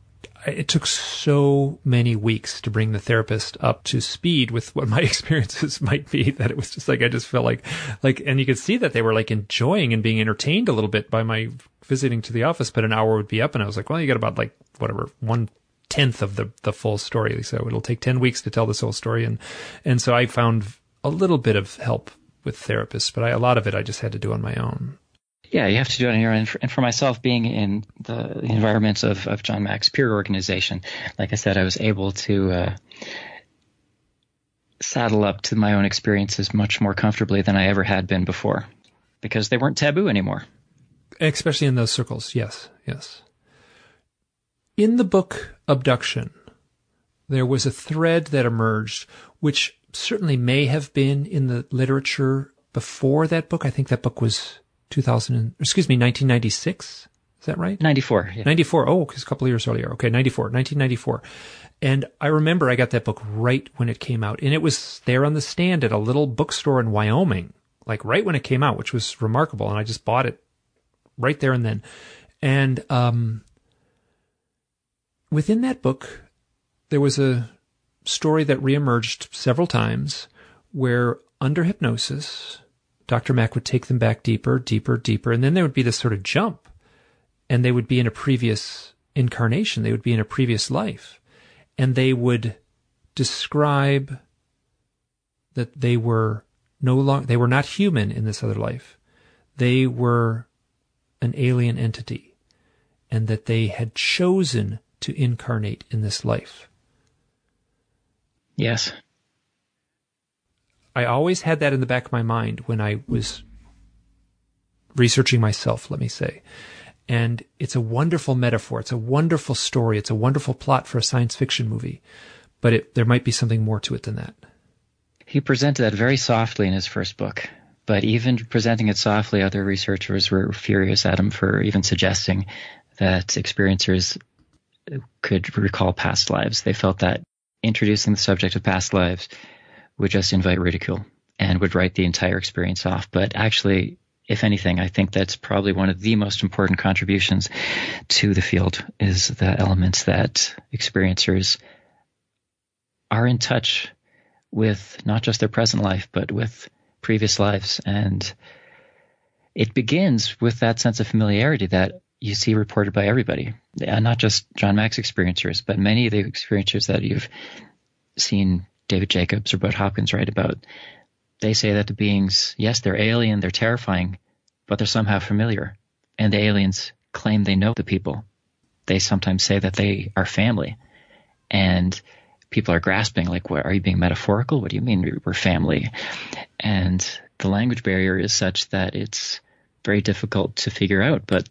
it took so many weeks to bring the therapist up to speed with what my experiences might be that it was just like I just felt like like and you could see that they were like enjoying and being entertained a little bit by my visiting to the office, but an hour would be up and I was like, well, you got about like whatever one tenth of the the full story. So it'll take ten weeks to tell this whole story and and so I found a little bit of help with therapists, but I, a lot of it I just had to do on my own. Yeah, you have to do it on your own. And for myself, being in the environments of, of John Mack's peer organization, like I said, I was able to uh, saddle up to my own experiences much more comfortably than I ever had been before because they weren't taboo anymore. Especially in those circles, yes, yes. In the book Abduction, there was a thread that emerged, which certainly may have been in the literature before that book. I think that book was 2000, excuse me, 1996. Is that right? 94. Yeah. 94. Oh, because a couple of years earlier. Okay, 94, 1994. And I remember I got that book right when it came out. And it was there on the stand at a little bookstore in Wyoming, like right when it came out, which was remarkable. And I just bought it right there and then. And um, within that book, there was a story that reemerged several times where under hypnosis, Dr. Mack would take them back deeper, deeper, deeper, and then there would be this sort of jump and they would be in a previous incarnation. They would be in a previous life and they would describe that they were no longer, they were not human in this other life. They were an alien entity and that they had chosen to incarnate in this life. Yes. I always had that in the back of my mind when I was researching myself, let me say. And it's a wonderful metaphor. It's a wonderful story. It's a wonderful plot for a science fiction movie. But it, there might be something more to it than that. He presented that very softly in his first book. But even presenting it softly, other researchers were furious at him for even suggesting that experiencers could recall past lives. They felt that introducing the subject of past lives would just invite ridicule and would write the entire experience off. But actually, if anything, I think that's probably one of the most important contributions to the field is the elements that experiencers are in touch with not just their present life, but with previous lives. And it begins with that sense of familiarity that you see reported by everybody, and not just John Mack's experiencers, but many of the experiencers that you've seen David Jacobs or Bud Hopkins write about. They say that the beings, yes, they're alien, they're terrifying, but they're somehow familiar. And the aliens claim they know the people. They sometimes say that they are family. And people are grasping, like, what, are you being metaphorical? What do you mean we're family? And the language barrier is such that it's very difficult to figure out. But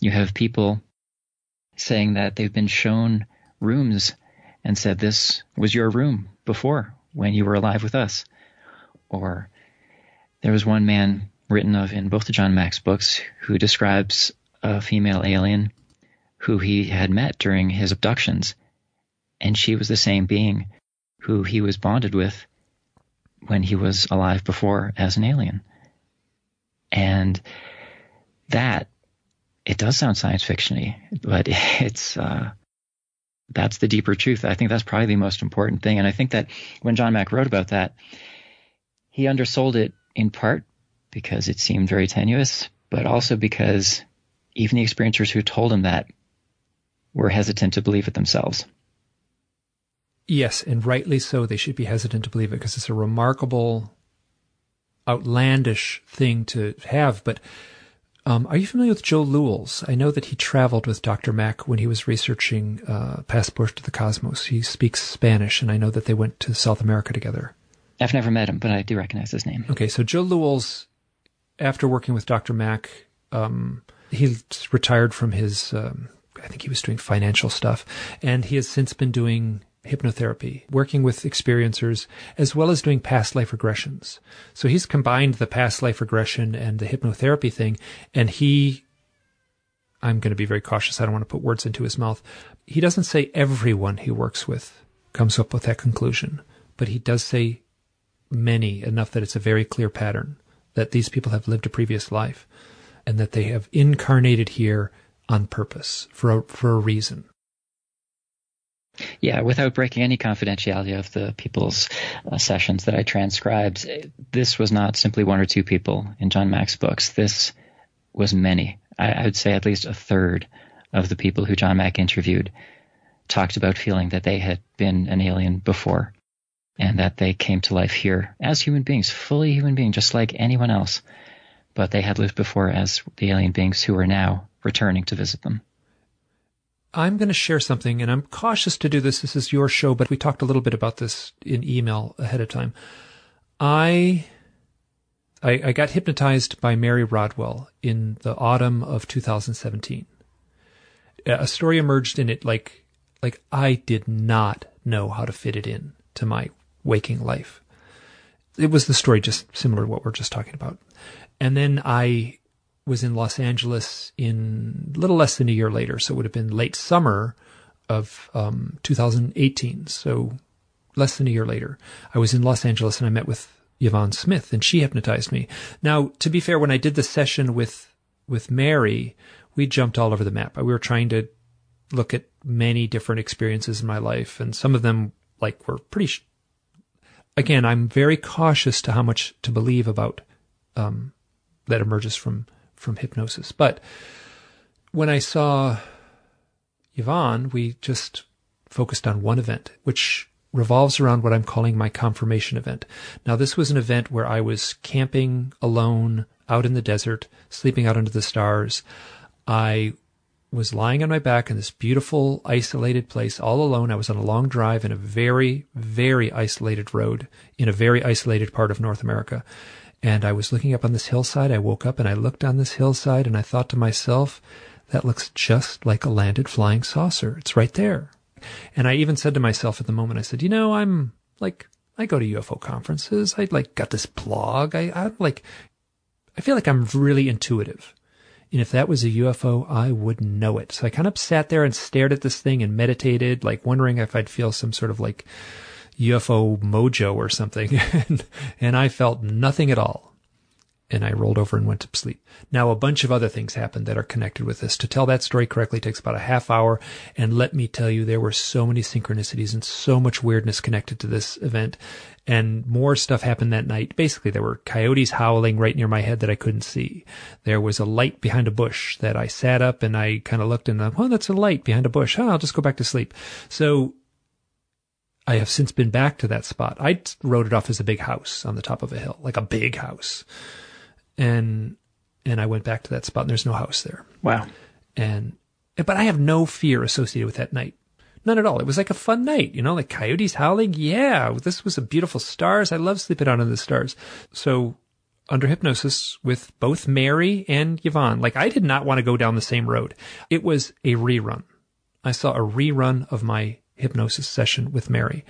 you have people saying that they've been shown rooms and said, This was your room before when you were alive with us. Or there was one man written of in both the John Mack's books who describes a female alien who he had met during his abductions, and she was the same being who he was bonded with when he was alive before as an alien. And that it does sound science fictiony, but it's uh, that's the deeper truth. I think that's probably the most important thing. And I think that when John Mack wrote about that, he undersold it in part because it seemed very tenuous, but also because even the experiencers who told him that were hesitant to believe it themselves. Yes, and rightly so. They should be hesitant to believe it because it's a remarkable, outlandish thing to have. But um, are you familiar with Joe Lewels? I know that he traveled with Dr. Mack when he was researching uh, Passport to the Cosmos. He speaks Spanish, and I know that they went to South America together. I've never met him, but I do recognize his name. Okay, so Joe Lewels, after working with Dr. Mack, um, he retired from his, um, I think he was doing financial stuff, and he has since been doing hypnotherapy, working with experiencers, as well as doing past life regressions. So he's combined the past life regression and the hypnotherapy thing, and he, I'm going to be very cautious. I don't want to put words into his mouth. He doesn't say everyone he works with comes up with that conclusion, but he does say many enough that it's a very clear pattern that these people have lived a previous life and that they have incarnated here on purpose for a, for a reason. Yeah, without breaking any confidentiality of the people's uh, sessions that I transcribed, this was not simply one or two people in John Mack's books. This was many. I, I would say at least a third of the people who John Mack interviewed talked about feeling that they had been an alien before and that they came to life here as human beings, fully human beings, just like anyone else. But they had lived before as the alien beings who are now returning to visit them. I'm going to share something, and I'm cautious to do this. This is your show, but we talked a little bit about this in email ahead of time. I, I, I got hypnotized by Mary Rodwell in the autumn of 2017. A story emerged in it like, like I did not know how to fit it in to my waking life. It was the story just similar to what we're just talking about. And then I was in Los Angeles in a little less than a year later. So it would have been late summer of um, 2018. So less than a year later, I was in Los Angeles and I met with Yvonne Smith and she hypnotized me. Now, to be fair, when I did the session with, with Mary, we jumped all over the map. We were trying to look at many different experiences in my life and some of them like were pretty, sh- again, I'm very cautious to how much to believe about, um, that emerges from from hypnosis. But when I saw Yvonne, we just focused on one event, which revolves around what I'm calling my confirmation event. Now, this was an event where I was camping alone out in the desert, sleeping out under the stars. I was lying on my back in this beautiful, isolated place all alone. I was on a long drive in a very, very isolated road in a very isolated part of North America. And I was looking up on this hillside. I woke up and I looked on this hillside and I thought to myself, that looks just like a landed flying saucer. It's right there. And I even said to myself at the moment, I said, you know, I'm like, I go to UFO conferences. I like got this blog. I, I'm like, I feel like I'm really intuitive. And if that was a UFO, I would know it. So I kind of sat there and stared at this thing and meditated, like wondering if I'd feel some sort of like UFO mojo or something. and, and I felt nothing at all. And I rolled over and went to sleep. Now, a bunch of other things happened that are connected with this. To tell that story correctly takes about a half hour. And let me tell you, there were so many synchronicities and so much weirdness connected to this event. And more stuff happened that night. Basically, there were coyotes howling right near my head that I couldn't see. There was a light behind a bush that I sat up and I kind of looked and, oh, that's a light behind a bush. Oh, I'll just go back to sleep. So I have since been back to that spot. I wrote it off as a big house on the top of a hill, like a big house. And, and I went back to that spot and there's no house there. Wow. And, but I have no fear associated with that night. None at all. It was like a fun night, you know, like coyotes howling. Yeah, this was a beautiful stars. I love sleeping out under the stars. So under hypnosis with both Mary and Yvonne, like I did not want to go down the same road. It was a rerun. I saw a rerun of my hypnosis session with Mary.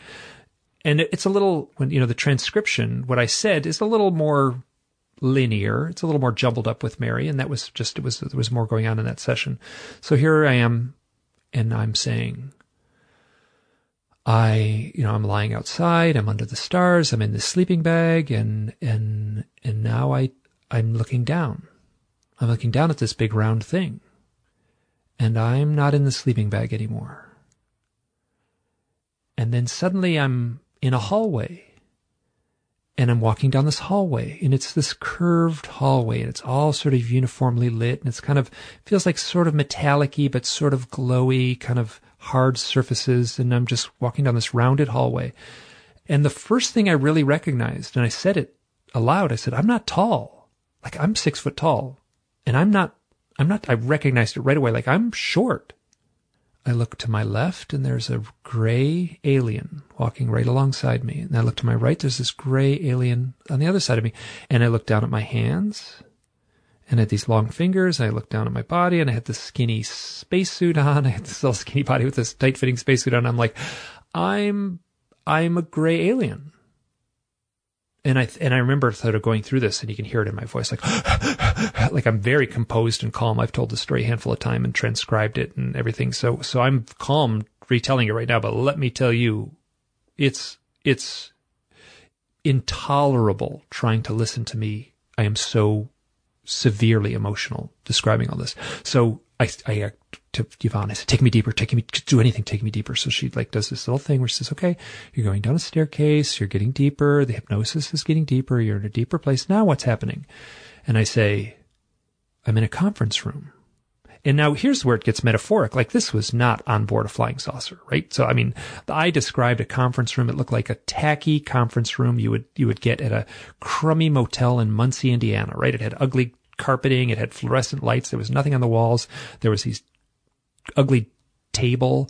And it's a little, when, you know, the transcription, what I said is a little more linear. It's a little more jumbled up with Mary. And that was just, it was, there was more going on in that session. So here I am and I'm saying, I, you know, I'm lying outside. I'm under the stars. I'm in this sleeping bag and, and, and now I, I'm looking down. I'm looking down at this big round thing and I'm not in the sleeping bag anymore. And then suddenly I'm in a hallway and I'm walking down this hallway and it's this curved hallway and it's all sort of uniformly lit and it's kind of feels like sort of metallic-y but sort of glowy kind of hard surfaces and I'm just walking down this rounded hallway. And the first thing I really recognized and I said it aloud, I said, I'm not tall. Like I'm six foot tall and I'm not, I'm not, I recognized it right away. Like I'm short. I look to my left and there's a gray alien walking right alongside me. And I look to my right, there's this gray alien on the other side of me. And I look down at my hands and I had these long fingers. And I looked down at my body and I had this skinny spacesuit on. I had this little skinny body with this tight fitting spacesuit on. I'm like, I'm, I'm a gray alien and I and I remember sort of going through this, and you can hear it in my voice, like like I'm very composed and calm. I've told the story a handful of times and transcribed it and everything, so so I'm calm retelling it right now. But let me tell you, it's it's intolerable trying to listen to me. I am so severely emotional describing all this. So I, I to Yvonne, I said, take me deeper, take me, do anything, take me deeper. So she like does this little thing where she says, okay, you're going down a staircase, you're getting deeper, the hypnosis is getting deeper, you're in a deeper place. Now what's happening? And I say, I'm in a conference room. And now here's where it gets metaphoric. Like this was not on board a flying saucer, right? So I mean, I described a conference room. It looked like a tacky conference room you would you would get at a crummy motel in Muncie, Indiana, right? It had ugly carpeting. It had fluorescent lights. There was nothing on the walls. There was these ugly table.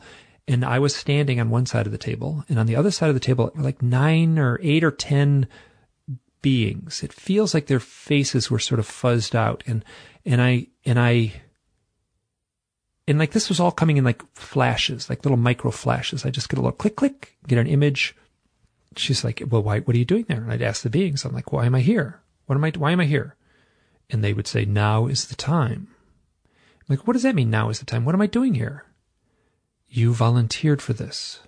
And I was standing on one side of the table and on the other side of the table were like nine or eight or 10 beings. It feels like their faces were sort of fuzzed out and, and I, and I, and like this was all coming in like flashes, like little micro flashes. I just get a little click, click, get an image. She's like, well, why, what are you doing there? And I'd ask the beings, I'm like, why am I here? What am I, why am I here? and they would say, now is the time. Like, what does that mean? Now is the time. What am I doing here? You volunteered for this.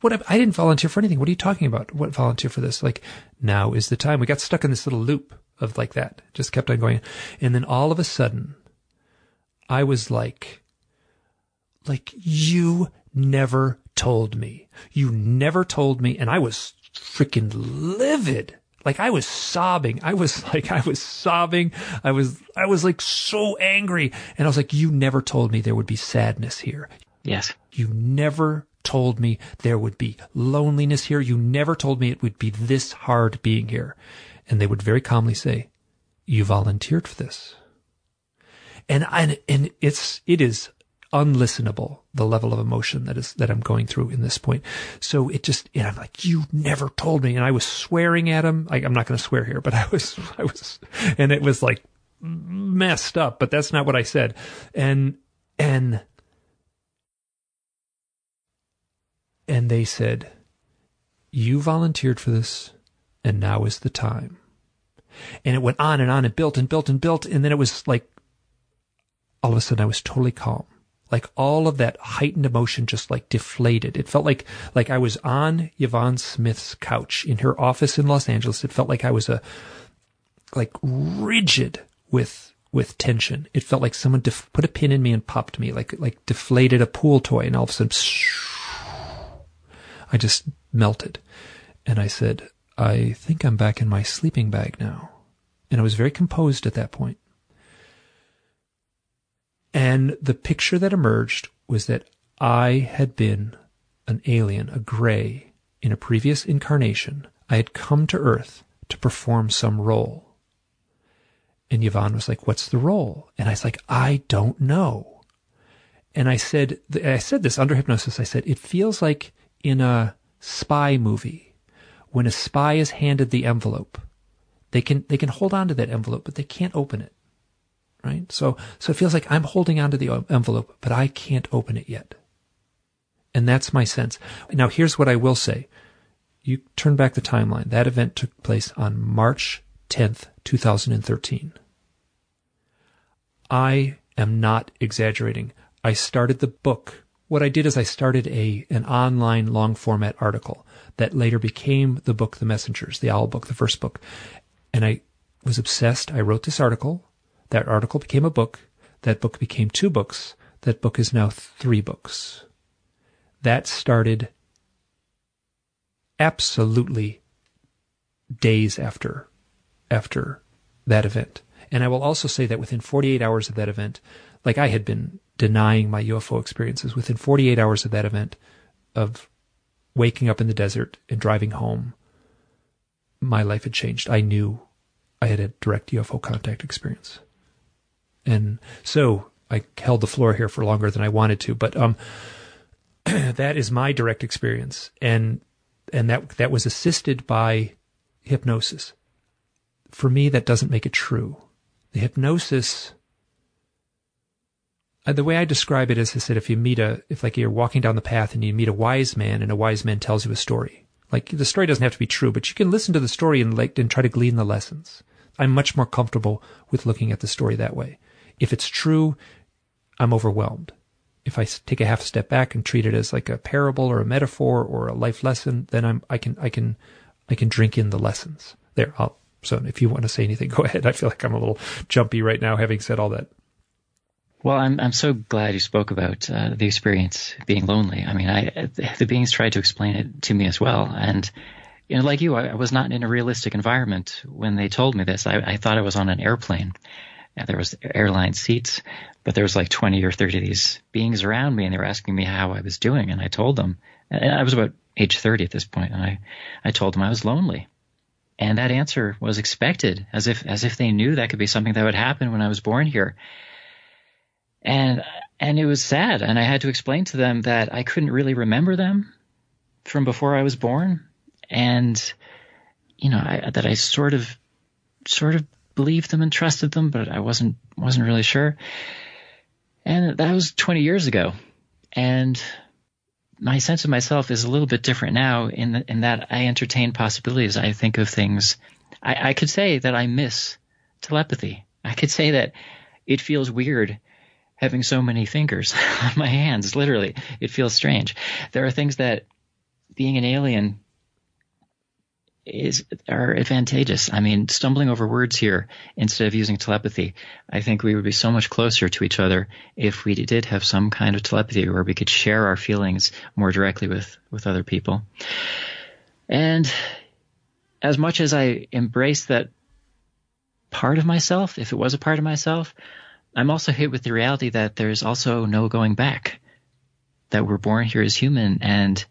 What? I didn't volunteer for anything. What are you talking about? What volunteer for this? Like, now is the time. We got stuck in this little loop of like that. Just kept on going. And then all of a sudden, I was like, like, you never told me. You never told me. And I was freaking livid. Like I was sobbing. I was like, I was sobbing. I was, I was like so angry. And I was like, you never told me there would be sadness here. Yes. You never told me there would be loneliness here. You never told me it would be this hard being here. And they would very calmly say, you volunteered for this. And, and, and it's, it is unlistenable the level of emotion that is that I'm going through in this point. So it just and I'm like, you never told me, and I was swearing at him. I, I'm not going to swear here, but I was I was, and it was like messed up. But that's not what I said, and and and they said, you volunteered for this, and now is the time. And it went on and on and built and built and built, and then it was like all of a sudden I was totally calm like all of that heightened emotion just like deflated. It felt like, like I was on Yvonne Smith's couch in her office in Los Angeles. It felt like I was a, like rigid with, with tension. It felt like someone def- put a pin in me and popped me, like, like deflated a pool toy. And all of a sudden, I just melted. And I said, I think I'm back in my sleeping bag now. And I was very composed at that point. And the picture that emerged was that I had been an alien, a gray, in a previous incarnation. I had come to Earth to perform some role. And Yvonne was like, what's the role? And I was like, I don't know. And I said, I said this under hypnosis. I said, it feels like in a spy movie, when a spy is handed the envelope, they can, they can hold on to that envelope, but they can't open it right? So, so it feels like I'm holding onto the envelope, but I can't open it yet. And that's my sense. Now, here's what I will say. You turn back the timeline. That event took place on March 10th, 2013. I am not exaggerating. I started the book. What I did is I started a, an online long format article that later became the book, The Messengers, the owl book, the first book. And I was obsessed. I wrote this article that article became a book. That book became two books. That book is now three books. That started absolutely days after after that event. And I will also say that within 48 hours of that event, like I had been denying my UFO experiences, within 48 hours of that event, of waking up in the desert and driving home, my life had changed. I knew I had a direct UFO contact experience. And so I held the floor here for longer than I wanted to, but um, that is my direct experience, and and that that was assisted by hypnosis. For me, that doesn't make it true. The hypnosis. Uh, the way I describe it is, I said, if you meet a, if like you're walking down the path and you meet a wise man, and a wise man tells you a story, like the story doesn't have to be true, but you can listen to the story and like and try to glean the lessons. I'm much more comfortable with looking at the story that way. If it's true, I'm overwhelmed. If I take a half step back and treat it as like a parable or a metaphor or a life lesson, then I'm, I can, I can, I can drink in the lessons. There, I'll, so if you want to say anything, go ahead. I feel like I'm a little jumpy right now, having said all that. Well, I'm I'm so glad you spoke about uh, the experience being lonely. I mean, I the beings tried to explain it to me as well, and you know, like you, I, I was not in a realistic environment when they told me this. I, I thought I was on an airplane. Yeah, there was airline seats, but there was like 20 or 30 of these beings around me, and they were asking me how I was doing, and I told them. And I was about age 30 at this point, and I I told them I was lonely. And that answer was expected, as if as if they knew that could be something that would happen when I was born here and and it was sad and i had to explain to them that i couldn't really remember them from before i was born and you know I, that i sort of sort of believed them and trusted them but i wasn't wasn't really sure and that was 20 years ago and my sense of myself is a little bit different now in the, in that i entertain possibilities i think of things I, I could say that i miss telepathy i could say that it feels weird having so many fingers on my hands. Literally, it feels strange. There are things that being an alien is are advantageous. I mean, stumbling over words here instead of using telepathy, I think we would be so much closer to each other if we did have some kind of telepathy where we could share our feelings more directly with with other people. And as much as I embrace that part of myself, if it was a part of myself, I'm also hit with the reality that there's also no going back. That we're born here as human, and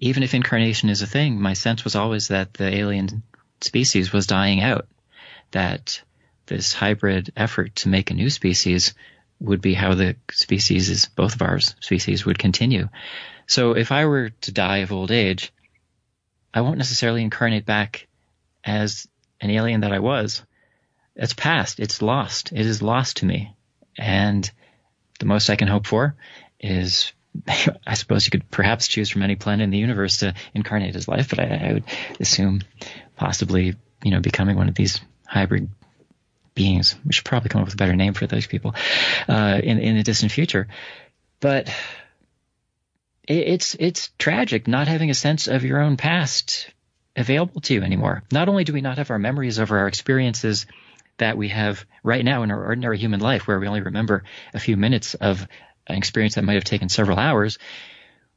even if incarnation is a thing, my sense was always that the alien species was dying out. That this hybrid effort to make a new species would be how the species is both of our species would continue. So if I were to die of old age, I won't necessarily incarnate back as an alien that I was it's past. It's lost. It is lost to me. And the most I can hope for is, I suppose you could perhaps choose from any planet in the universe to incarnate his life, but I, I would assume possibly, you know, becoming one of these hybrid beings. We should probably come up with a better name for those people uh, in in the distant future. But it, it's it's tragic not having a sense of your own past available to you anymore. Not only do we not have our memories of our experiences that we have right now in our ordinary human life, where we only remember a few minutes of an experience that might have taken several hours,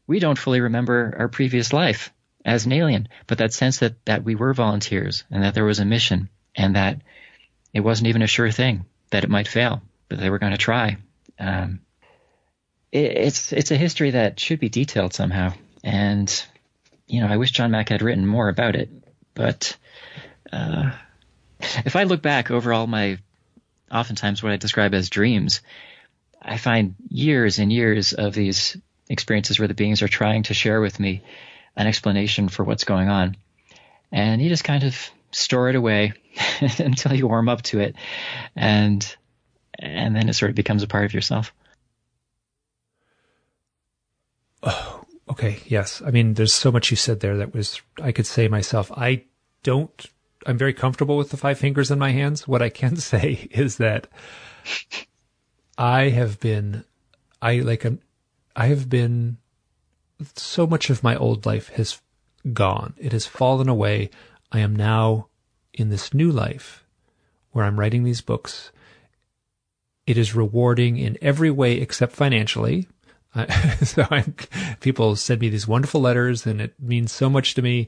we don't fully remember our previous life as an alien. But that sense that, that we were volunteers and that there was a mission and that it wasn't even a sure thing that it might fail, but they were going to try. Um, it, it's it's a history that should be detailed somehow, and you know I wish John Mack had written more about it, but uh, if I look back over all my, oftentimes what I describe as dreams, I find years and years of these experiences where the beings are trying to share with me an explanation for what's going on. And you just kind of store it away until you warm up to it. And, and then it sort of becomes a part of yourself. Oh, okay. Yes. I mean, there's so much you said there that was, I could say myself, I don't I'm very comfortable with the five fingers in my hands. What I can say is that I have been, I like, um, I have been, so much of my old life has gone. It has fallen away. I am now in this new life where I'm writing these books. It is rewarding in every way except financially. so I'm, people send me these wonderful letters and it means so much to me.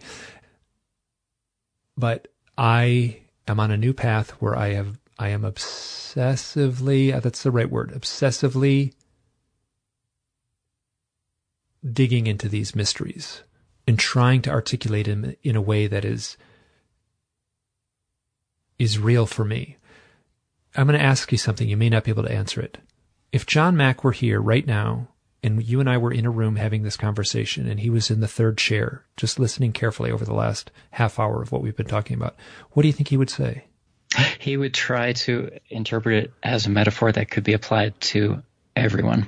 But I am on a new path where I have I am obsessively uh, that's the right word obsessively digging into these mysteries and trying to articulate them in a way that is is real for me. I'm going to ask you something. You may not be able to answer it. If John Mack were here right now and you and I were in a room having this conversation, and he was in the third chair, just listening carefully over the last half hour of what we've been talking about, what do you think he would say? He would try to interpret it as a metaphor that could be applied to everyone,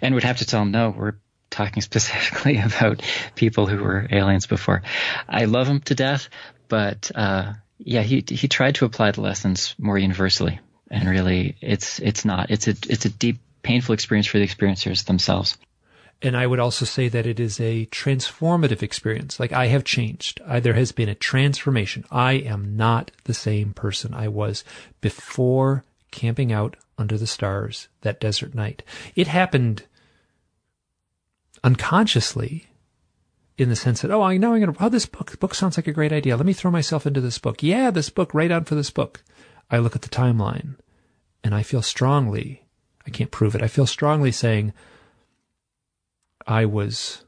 and would have to tell him, no, we're talking specifically about people who were aliens before. I love him to death, but uh, yeah, he he tried to apply the lessons more universally, and really, it's it's not. It's a it's a deep painful experience for the experiencers themselves. And I would also say that it is a transformative experience. Like I have changed. I, there has been a transformation. I am not the same person I was before camping out under the stars that desert night. It happened unconsciously in the sense that, oh, I know I'm going to, oh, this book, book sounds like a great idea. Let me throw myself into this book. Yeah, this book, write out for this book. I look at the timeline and I feel strongly, I can't prove it. I feel strongly saying I was,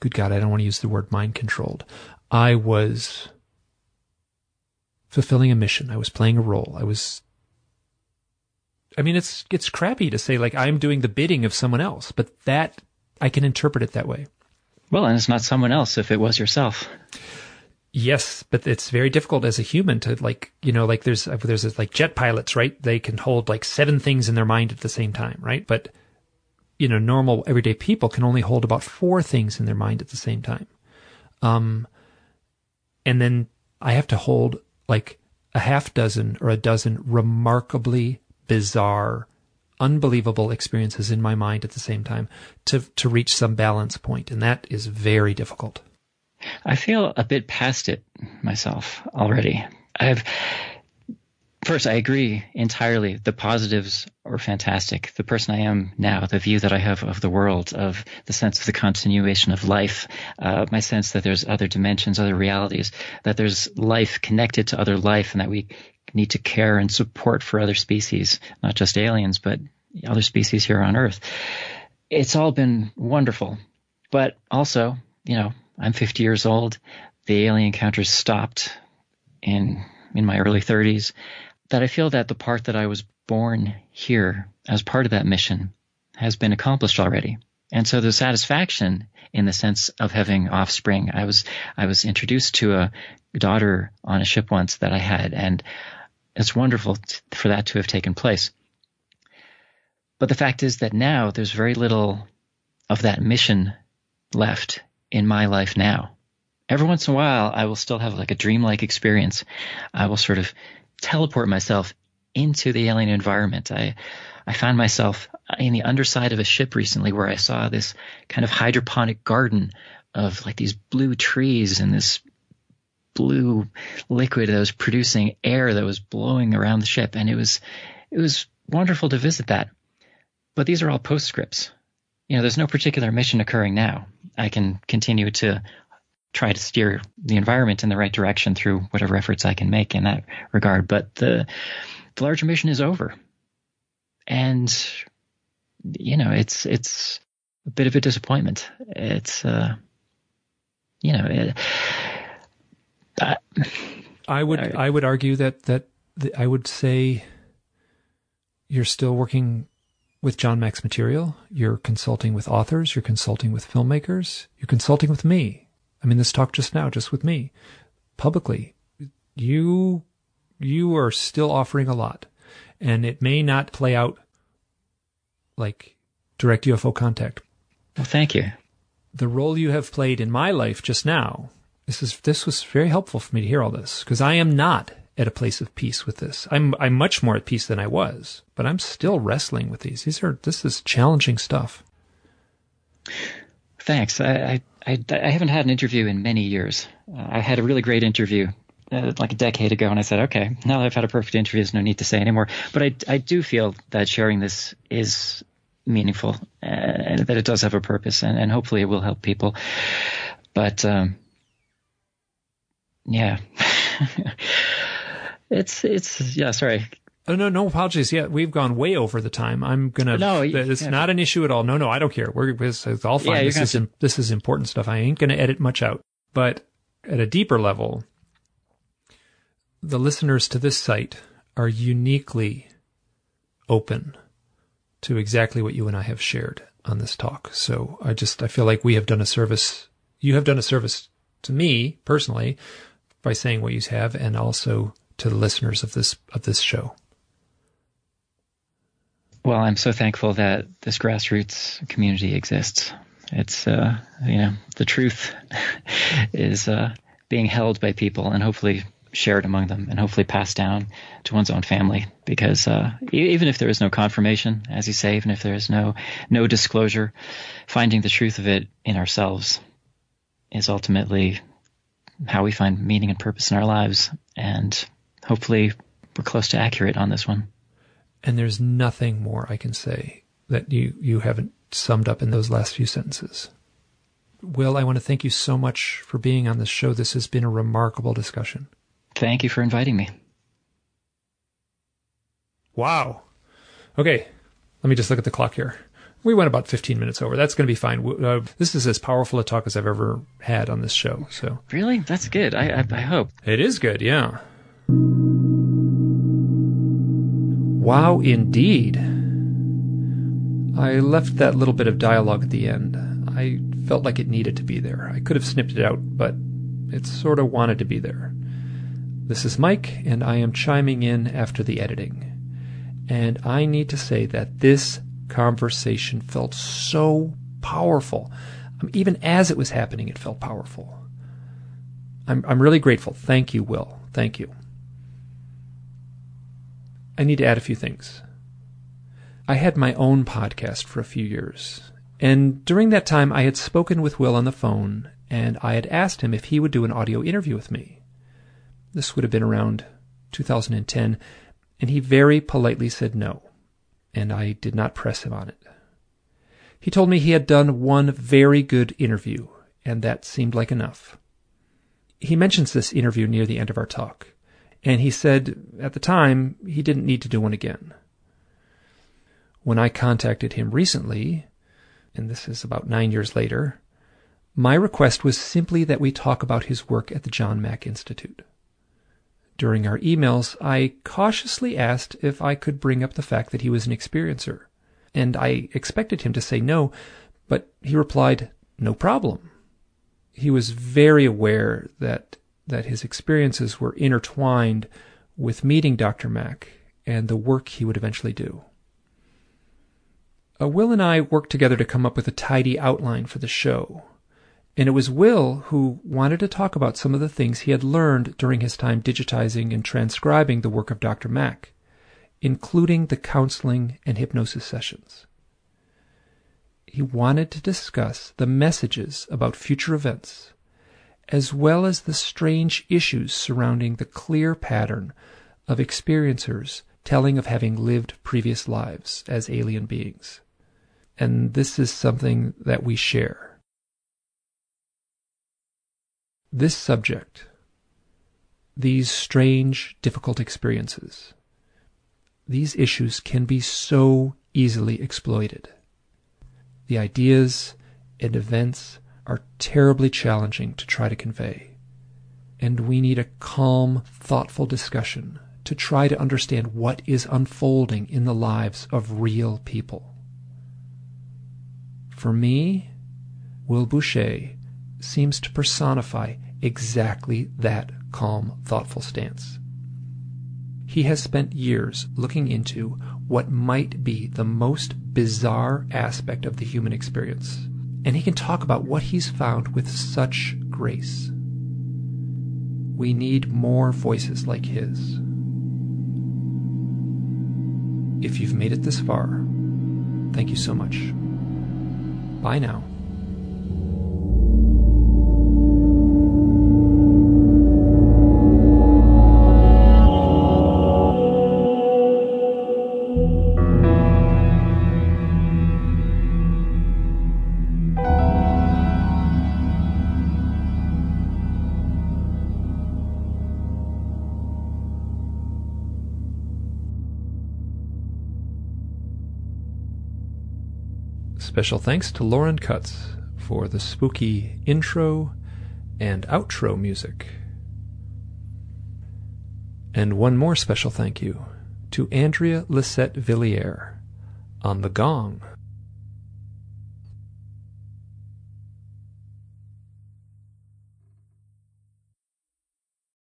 good God, I don't want to use the word mind controlled. I was fulfilling a mission. I was playing a role. I was I mean, it's it's crappy to say like I'm doing the bidding of someone else, but that I can interpret it that way. Well, and it's not someone else if it was yourself. Yes, but it's very difficult as a human to like, you know, like there's there's like jet pilots, right? They can hold like seven things in their mind at the same time, right? But you know, normal everyday people can only hold about four things in their mind at the same time. Um, and then I have to hold like a half dozen or a dozen remarkably bizarre, unbelievable experiences in my mind at the same time to, to reach some balance point. And that is very difficult. I feel a bit past it myself already. I've, first, I agree entirely. The positives are fantastic. The person I am now, the view that I have of the world, of the sense of the continuation of life, uh, my sense that there's other dimensions, other realities, that there's life connected to other life, and that we need to care and support for other species, not just aliens, but other species here on Earth. It's all been wonderful. But also, you know, I'm 50 years old. The alien encounters stopped in in my early 30s. That I feel that the part that I was born here as part of that mission has been accomplished already. And so the satisfaction in the sense of having offspring. I was I was introduced to a daughter on a ship once that I had, and it's wonderful for that to have taken place. But the fact is that now there's very little of that mission left in my life now. Every once in a while, I will still have like a dreamlike experience. I will sort of teleport myself into the alien environment. I, I found myself in the underside of a ship recently where I saw this kind of hydroponic garden of like these blue trees and this blue liquid that was producing air that was blowing around the ship. And it was, it was wonderful to visit that. But these are all postscripts. You know, there's no particular mission occurring now. I can continue to try to steer the environment in the right direction through whatever efforts I can make in that regard. But the, the larger mission is over. And, you know, it's, it's a bit of a disappointment. It's, uh, you know, it, I would I, I would argue that that the, I would say you're still working with John Mack's material. You're consulting with authors. You're consulting with filmmakers. You're consulting with me. I mean, this talk just now, just with me, publicly. You you are still offering a lot, and it may not play out like direct UFO contact. Well, thank you. The role you have played in my life just now this is this was very helpful for me to hear all this because I am not at a place of peace with this. I'm I'm much more at peace than I was, but I'm still wrestling with these. These are this is challenging stuff. Thanks. I I, I haven't had an interview in many years. Uh, I had a really great interview uh, like a decade ago, and I said, okay, now that I've had a perfect interview, there's no need to say anymore. But I I do feel that sharing this is meaningful uh, and that it does have a purpose, and, and hopefully it will help people. But um, yeah. it's it's yeah. Sorry. Oh no, no apologies. Yeah, we've gone way over the time. I'm gonna. No, it's yeah. not an issue at all. No, no, I don't care. We're it's, it's all fine. Yeah, this is to... this is important stuff. I ain't gonna edit much out. But at a deeper level, the listeners to this site are uniquely open to exactly what you and I have shared on this talk. So I just I feel like we have done a service. You have done a service to me personally by saying what you have and also to the listeners of this of this show. Well, I'm so thankful that this grassroots community exists. It's uh, you know the truth is uh, being held by people, and hopefully shared among them and hopefully passed down to one's own family. Because uh, even if there is no confirmation, as you say, even if there is no no disclosure, finding the truth of it in ourselves is ultimately how we find meaning and purpose in our lives. And hopefully, we're close to accurate on this one. And there's nothing more I can say that you you haven't summed up in those last few sentences. Will, I want to thank you so much for being on this show. This has been a remarkable discussion. Thank you for inviting me. Wow. Okay, let me just look at the clock here. We went about 15 minutes over. That's going to be fine. Uh, this is as powerful a talk as I've ever had on this show. So really, that's good. I, I, I hope it is good. Yeah. Wow, indeed. I left that little bit of dialogue at the end. I felt like it needed to be there. I could have snipped it out, but it sort of wanted to be there. This is Mike, and I am chiming in after the editing. And I need to say that this conversation felt so powerful. Um, even as it was happening, it felt powerful. I'm, I'm really grateful. Thank you, Will. Thank you. I need to add a few things. I had my own podcast for a few years, and during that time I had spoken with Will on the phone, and I had asked him if he would do an audio interview with me. This would have been around 2010, and he very politely said no, and I did not press him on it. He told me he had done one very good interview, and that seemed like enough. He mentions this interview near the end of our talk, and he said at the time he didn't need to do one again. When I contacted him recently, and this is about nine years later, my request was simply that we talk about his work at the John Mack Institute. During our emails, I cautiously asked if I could bring up the fact that he was an experiencer, and I expected him to say no, but he replied, no problem. He was very aware that, that his experiences were intertwined with meeting Dr. Mack and the work he would eventually do. Uh, Will and I worked together to come up with a tidy outline for the show, and it was Will who wanted to talk about some of the things he had learned during his time digitizing and transcribing the work of Dr. Mack, including the counseling and hypnosis sessions. He wanted to discuss the messages about future events, as well as the strange issues surrounding the clear pattern of experiencers telling of having lived previous lives as alien beings. And this is something that we share. This subject, these strange, difficult experiences, these issues can be so easily exploited. The ideas and events are terribly challenging to try to convey, and we need a calm, thoughtful discussion to try to understand what is unfolding in the lives of real people. For me, Will Bueche seems to personify exactly that calm, thoughtful stance. He has spent years looking into what might be the most bizarre aspect of the human experience, and he can talk about what he's found with such grace. We need more voices like his. If you've made it this far, thank you so much. Bye now. Special thanks to Lauren Cutts for the spooky intro and outro music. And one more special thank you to Andrea Lisette Villiers on the gong.